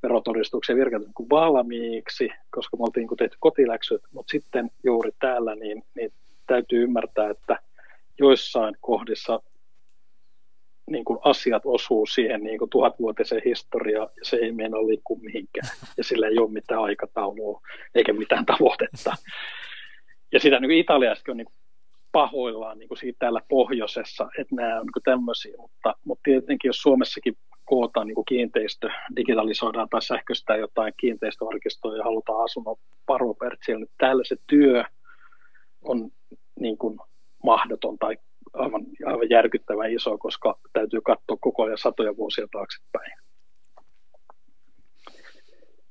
verotodistuksia virkatodistuksia kuin valmiiksi, koska me oltiin niin tehty kotiläksyt, mutta sitten juuri täällä niin, niin täytyy ymmärtää, että joissain kohdissa niin kuin asiat osuu siihen niin kuin tuhatvuotiseen historiaan ja se ei meinaa liikkua mihinkään ja sillä ei ole mitään aikataulua eikä mitään tavoitetta. Ja sitä niin Italiassakin on niin pahoillaan niin kuin siitä täällä pohjoisessa, että nämä on niin tämmöisiä, mutta, mutta tietenkin jos Suomessakin kootaan niin kuin kiinteistö, digitalisoidaan tai sähköistää jotain kiinteistöarkistoa ja halutaan asunnon paropertsiä, niin täällä se työ on niin kuin mahdoton tai aivan, aivan järkyttävän iso, koska täytyy katsoa koko ajan satoja vuosia taaksepäin.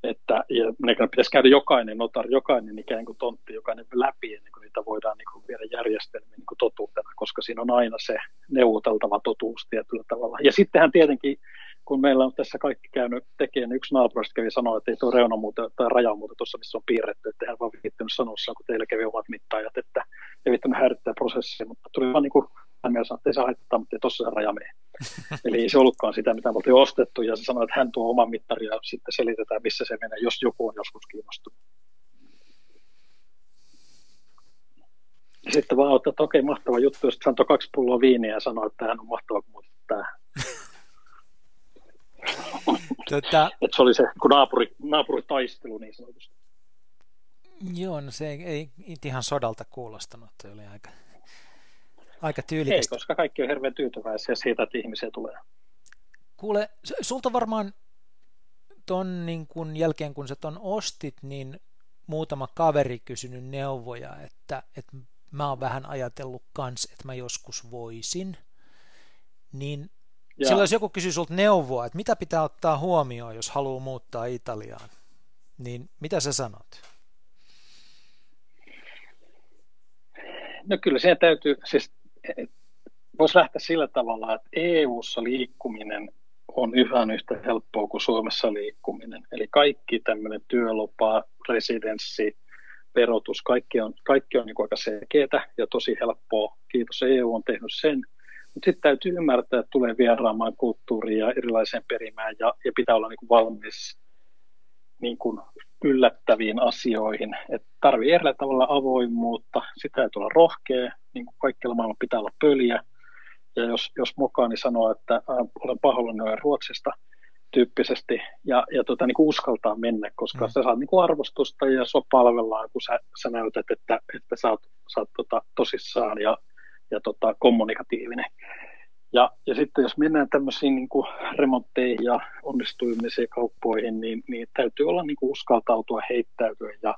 Että, ja ne pitäisi käydä jokainen notar, jokainen ikään kuin tontti, jokainen läpi ennen kuin niitä voidaan niin kuin viedä järjestelmiin niin kuin totuutena, koska siinä on aina se neuvoteltava totuus tietyllä tavalla. Ja sittenhän tietenkin kun meillä on tässä kaikki käynyt tekemään, niin yksi naapurista kävi sanoa, että ei tuo reuna muuta tai raja muuta tuossa, missä on piirretty, että hän vaan viittynyt sanoa, kun teillä kävi omat mittaajat, että ei viittynyt häirittää prosessia, mutta tuli vaan niin kuin hän mielessä, että ei saa haittaa, mutta ei tuossa se raja mene. Eli ei se ollutkaan sitä, mitä me oltiin ostettu, ja se sanoi, että hän tuo oman mittari ja sitten selitetään, missä se menee, jos joku on joskus kiinnostunut. Ja sitten vaan ottaa, että okei, mahtava juttu, jos hän antoi kaksi pulloa viiniä ja sanoi, että hän on mahtava, kun tämä Tota... että se oli se kun naapuri, naapuritaistelu niin sanotusti. Joo, no se ei, ei ihan sodalta kuulostanut, se oli aika Aika tyylikästä. Ei, koska kaikki on hirveän tyytyväisiä siitä, että ihmisiä tulee. Kuule, sulta varmaan ton niin kun jälkeen, kun sä ton ostit, niin muutama kaveri kysynyt neuvoja, että, että mä oon vähän ajatellut kans, että mä joskus voisin. Niin ja. silloin jos joku kysyy sulta neuvoa, että mitä pitää ottaa huomioon, jos haluaa muuttaa Italiaan, niin mitä sä sanot? No kyllä siihen täytyy, siis voisi lähteä sillä tavalla, että EU-ssa liikkuminen on yhä yhtä helppoa kuin Suomessa liikkuminen. Eli kaikki tämmöinen työlupa, residenssi, verotus, kaikki on, kaikki on niin aika selkeää ja tosi helppoa. Kiitos EU on tehnyt sen. Mutta sitten täytyy ymmärtää, että tulee vieraamaan kulttuuria ja erilaiseen perimään ja, ja pitää olla niin kuin valmis niin kuin yllättäviin asioihin. Et tarvii eri tavalla avoimuutta, sitä täytyy olla rohkea, niin kuin kaikkialla maailmalla pitää olla pöliä. Ja jos, jos mukaan niin sanoo, että äh, olen pahoillani olen Ruotsista tyyppisesti ja, ja tota, niin kuin uskaltaa mennä, koska mm. sä saat niin kuin arvostusta ja sua palvellaan, kun sä, sä näytät, että, että sä oot, sä oot tota, tosissaan ja, ja tota, kommunikatiivinen. Ja, ja sitten jos mennään tämmöisiin niin kuin remontteihin ja onnistuimisiin kauppoihin, niin, niin täytyy olla niin kuin uskaltautua, heittäytyä ja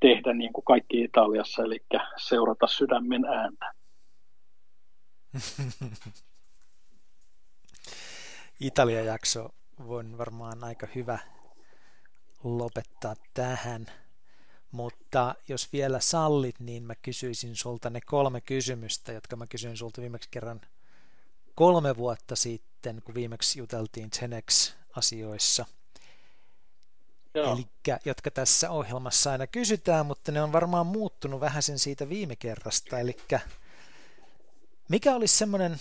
tehdä niin kuin kaikki Italiassa, eli seurata sydämen ääntä. Italia-jakso on varmaan aika hyvä lopettaa tähän. Mutta jos vielä sallit, niin mä kysyisin sulta ne kolme kysymystä, jotka mä kysyin sulta viimeksi kerran kolme vuotta sitten, kun viimeksi juteltiin Genex-asioissa. Eli jotka tässä ohjelmassa aina kysytään, mutta ne on varmaan muuttunut vähän sen siitä viime kerrasta. Eli mikä olisi semmoinen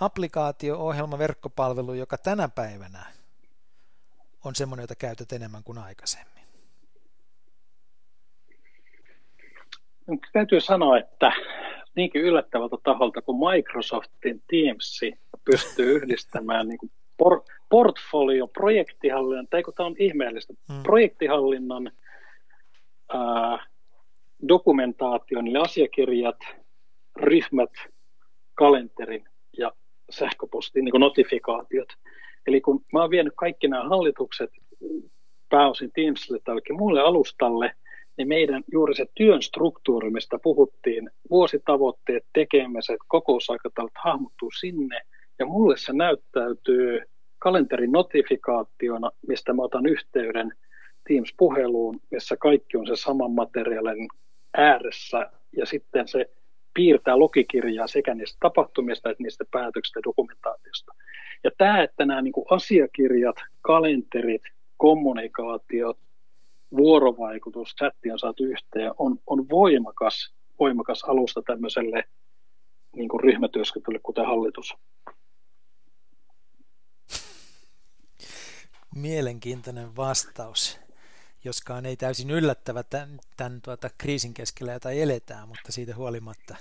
applikaatio, ohjelma, verkkopalvelu, joka tänä päivänä on semmoinen, jota käytät enemmän kuin aikaisemmin? Täytyy sanoa, että niinkin yllättävältä taholta kuin Microsoftin Teams pystyy yhdistämään niin kuin por- portfolio, projektihallinnan, tai kun tämä on ihmeellistä, hmm. projektihallinnan, ää, dokumentaation, eli asiakirjat, ryhmät, kalenterin ja sähköpostin niin notifikaatiot. Eli kun mä oon vienyt kaikki nämä hallitukset pääosin Teamsille tai muulle alustalle – niin meidän juuri se työn struktuuri, mistä puhuttiin, vuositavoitteet, tekemiset, kokousaikataulut hahmottuu sinne, ja mulle se näyttäytyy kalenterin notifikaationa, mistä mä otan yhteyden Teams-puheluun, missä kaikki on se saman materiaalin ääressä, ja sitten se piirtää logikirjaa sekä niistä tapahtumista että niistä päätöksistä ja dokumentaatiosta. Ja tämä, että nämä niin asiakirjat, kalenterit, kommunikaatiot, vuorovaikutus, chatti on saatu yhteen, on, on voimakas, voimakas alusta tämmöiselle niin kuin ryhmätyöskentelylle, kuten hallitus. Mielenkiintoinen vastaus, joskaan ei täysin yllättävä tämän, tämän tuota, kriisin keskellä, jota eletään, mutta siitä huolimatta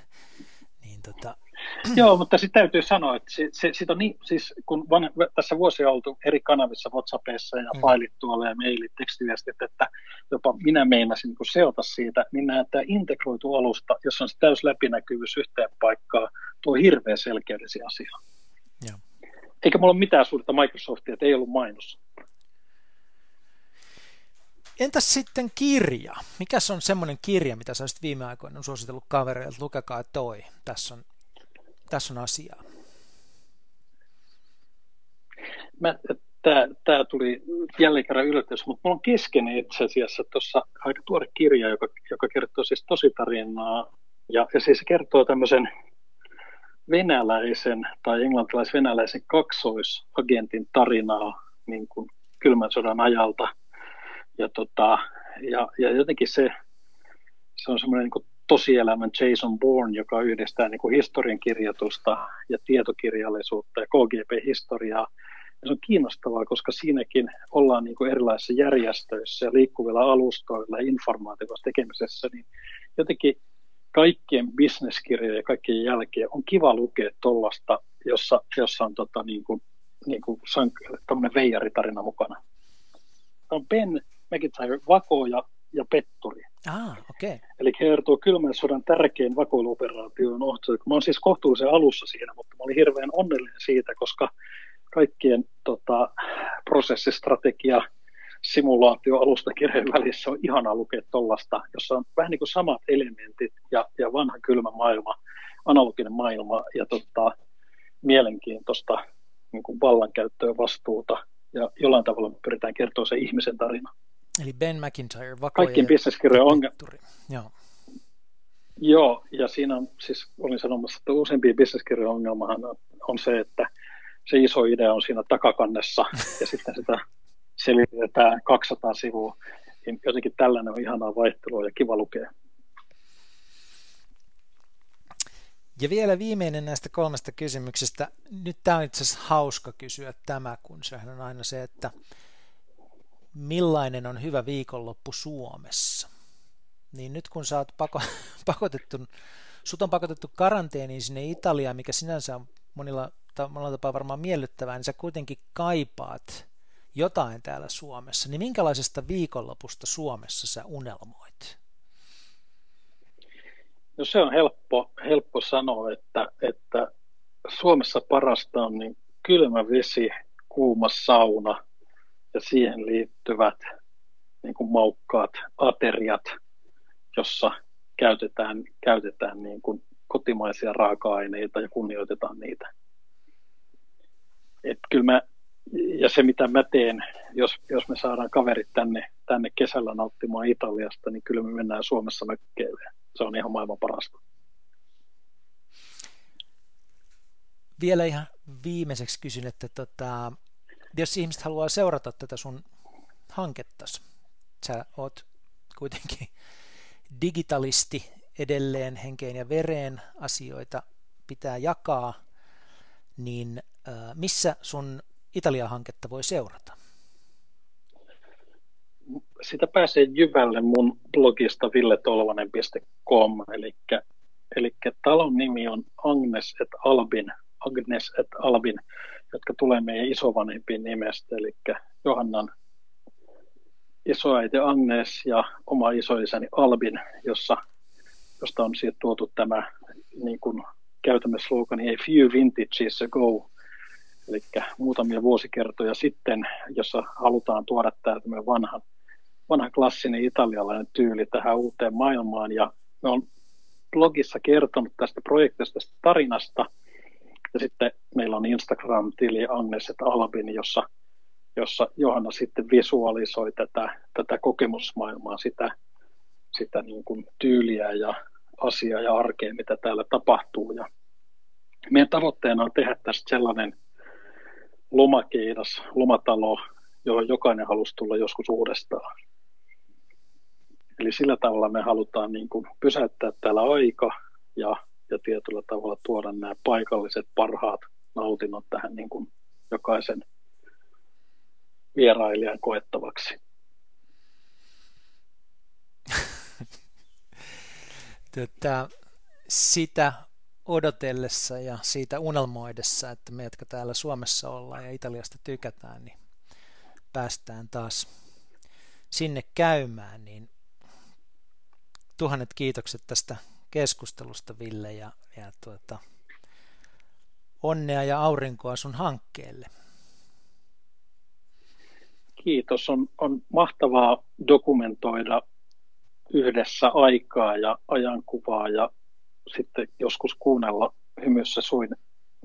niin tota, Joo, mutta sitten täytyy sanoa, että se, se, sit on niin, siis kun van, tässä vuosia oltu eri kanavissa, WhatsAppissa ja mm. failit tuolla ja mailit, tekstiviestit, että jopa minä meinasin niin seota siitä, niin nämä tämä integroitu alusta, jossa on se täys läpinäkyvyys yhteen paikkaan, tuo hirveän selkeydellisiä asia. Ja. Eikä mulla ole mitään suurta Microsoftia, että ei ollut mainos. Entäs sitten kirja? Mikäs on semmoinen kirja, mitä sä olisit viime aikoina suositellut kavereille, että lukekaa toi. Tässä on tässä on asiaa? Tämä tuli jälleen kerran yllätys, mutta minulla on kesken itse asiassa tuossa aika tuore kirja, joka, joka kertoo siis tositarinaa. Ja, ja siis se kertoo tämmöisen venäläisen tai englantilais-venäläisen kaksoisagentin tarinaa niin kuin kylmän sodan ajalta. Ja, tota, ja, ja jotenkin se, se on semmoinen niin tosielämän Jason Bourne, joka yhdistää niin historiankirjoitusta ja tietokirjallisuutta ja KGP-historiaa. Ja se on kiinnostavaa, koska siinäkin ollaan niin erilaisissa järjestöissä ja liikkuvilla alustoilla ja informaatiossa tekemisessä, niin jotenkin kaikkien bisneskirjojen ja kaikkien jälkeen on kiva lukea tuollaista, jossa, jossa on tota, niin kuin, niin kuin veijaritarina mukana. On Ben McIntyre, Vako ja, ja Petturi. Ah, okay. Eli kertoo kylmän sodan tärkein vakoiluoperaatio on ohto. Mä olen siis kohtuullisen alussa siinä, mutta mä olin hirveän onnellinen siitä, koska kaikkien tota, prosessistrategia, simulaatio alustakirjojen välissä on ihana lukea tuollaista, jossa on vähän niin kuin samat elementit ja, ja vanha kylmä maailma, analoginen maailma ja tota, mielenkiintoista niin kuin vallankäyttöä, vastuuta ja jollain tavalla pyritään kertoa se ihmisen tarina. Eli Ben McIntyre, vakoja Kaikkien bisneskirjojen ongelma. Joo. Joo, ja siinä on, siis olin sanomassa, että useampien bisneskirjojen ongelmahan on, on se, että se iso idea on siinä takakannessa ja sitten sitä selitetään 200 sivua. Niin jotenkin tällainen on ihanaa vaihtelua ja kiva lukea. Ja vielä viimeinen näistä kolmesta kysymyksestä. Nyt tämä on itse asiassa hauska kysyä tämä, kun sehän on aina se, että millainen on hyvä viikonloppu Suomessa? Niin nyt kun sä oot pako, pakotettu, sut on pakotettu karanteeniin sinne Italiaan, mikä sinänsä on monilla, monilla tapaa varmaan miellyttävää, niin sä kuitenkin kaipaat jotain täällä Suomessa. Niin minkälaisesta viikonlopusta Suomessa sä unelmoit? No se on helppo, helppo sanoa, että, että Suomessa parasta on niin kylmä vesi, kuuma sauna ja siihen liittyvät niin kuin maukkaat ateriat, jossa käytetään, käytetään niin kuin kotimaisia raaka-aineita ja kunnioitetaan niitä. Et kyllä mä, ja se mitä mä teen, jos, jos me saadaan kaverit tänne, tänne kesällä nauttimaan Italiasta, niin kyllä me mennään Suomessa mökkeille. Se on ihan maailman parasta. Vielä ihan viimeiseksi kysyn, että tota, jos ihmiset haluaa seurata tätä sun hankettasi, sä oot kuitenkin digitalisti edelleen henkeen ja vereen asioita pitää jakaa, niin missä sun Italia-hanketta voi seurata? Sitä pääsee Jyvälle mun blogista villetolvanen.com, eli, eli talon nimi on Agnes et Albin, Agnes et Albin, jotka tulee meidän isovanhempien nimestä, eli Johannan isoäiti Agnes ja oma isoisäni Albin, jossa, josta on siitä tuotu tämä niin kuin käytämme slogani A few vintages ago, eli muutamia vuosikertoja sitten, jossa halutaan tuoda tämä vanha, vanha klassinen italialainen tyyli tähän uuteen maailmaan. Ja me on blogissa kertonut tästä projektista, tästä tarinasta, ja sitten meillä on Instagram-tili Agnes et Albin, jossa, jossa Johanna sitten visualisoi tätä, tätä kokemusmaailmaa, sitä, sitä niin kuin tyyliä ja asiaa ja arkea, mitä täällä tapahtuu. Ja meidän tavoitteena on tehdä tästä sellainen lomakeidas, lomatalo, johon jokainen halusi tulla joskus uudestaan. Eli sillä tavalla me halutaan niin kuin pysäyttää täällä aika ja, ja tietyllä tavalla tuoda nämä paikalliset parhaat nautinnot tähän niin kuin jokaisen vierailijan koettavaksi. Tätä, sitä odotellessa ja siitä unelmoidessa, että me, jotka täällä Suomessa ollaan ja Italiasta tykätään, niin päästään taas sinne käymään, niin tuhannet kiitokset tästä keskustelusta, Ville, ja, ja tuota, onnea ja aurinkoa sun hankkeelle. Kiitos. On, on mahtavaa dokumentoida yhdessä aikaa ja ajankuvaa ja sitten joskus kuunnella hymyssä suin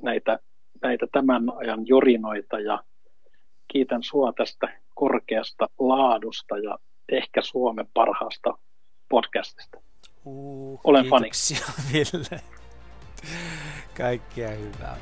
näitä, näitä tämän ajan jorinoita ja kiitän sua tästä korkeasta laadusta ja ehkä Suomen parhaasta podcastista. Uh, Olen fani. Ville. Kaikkea hyvää.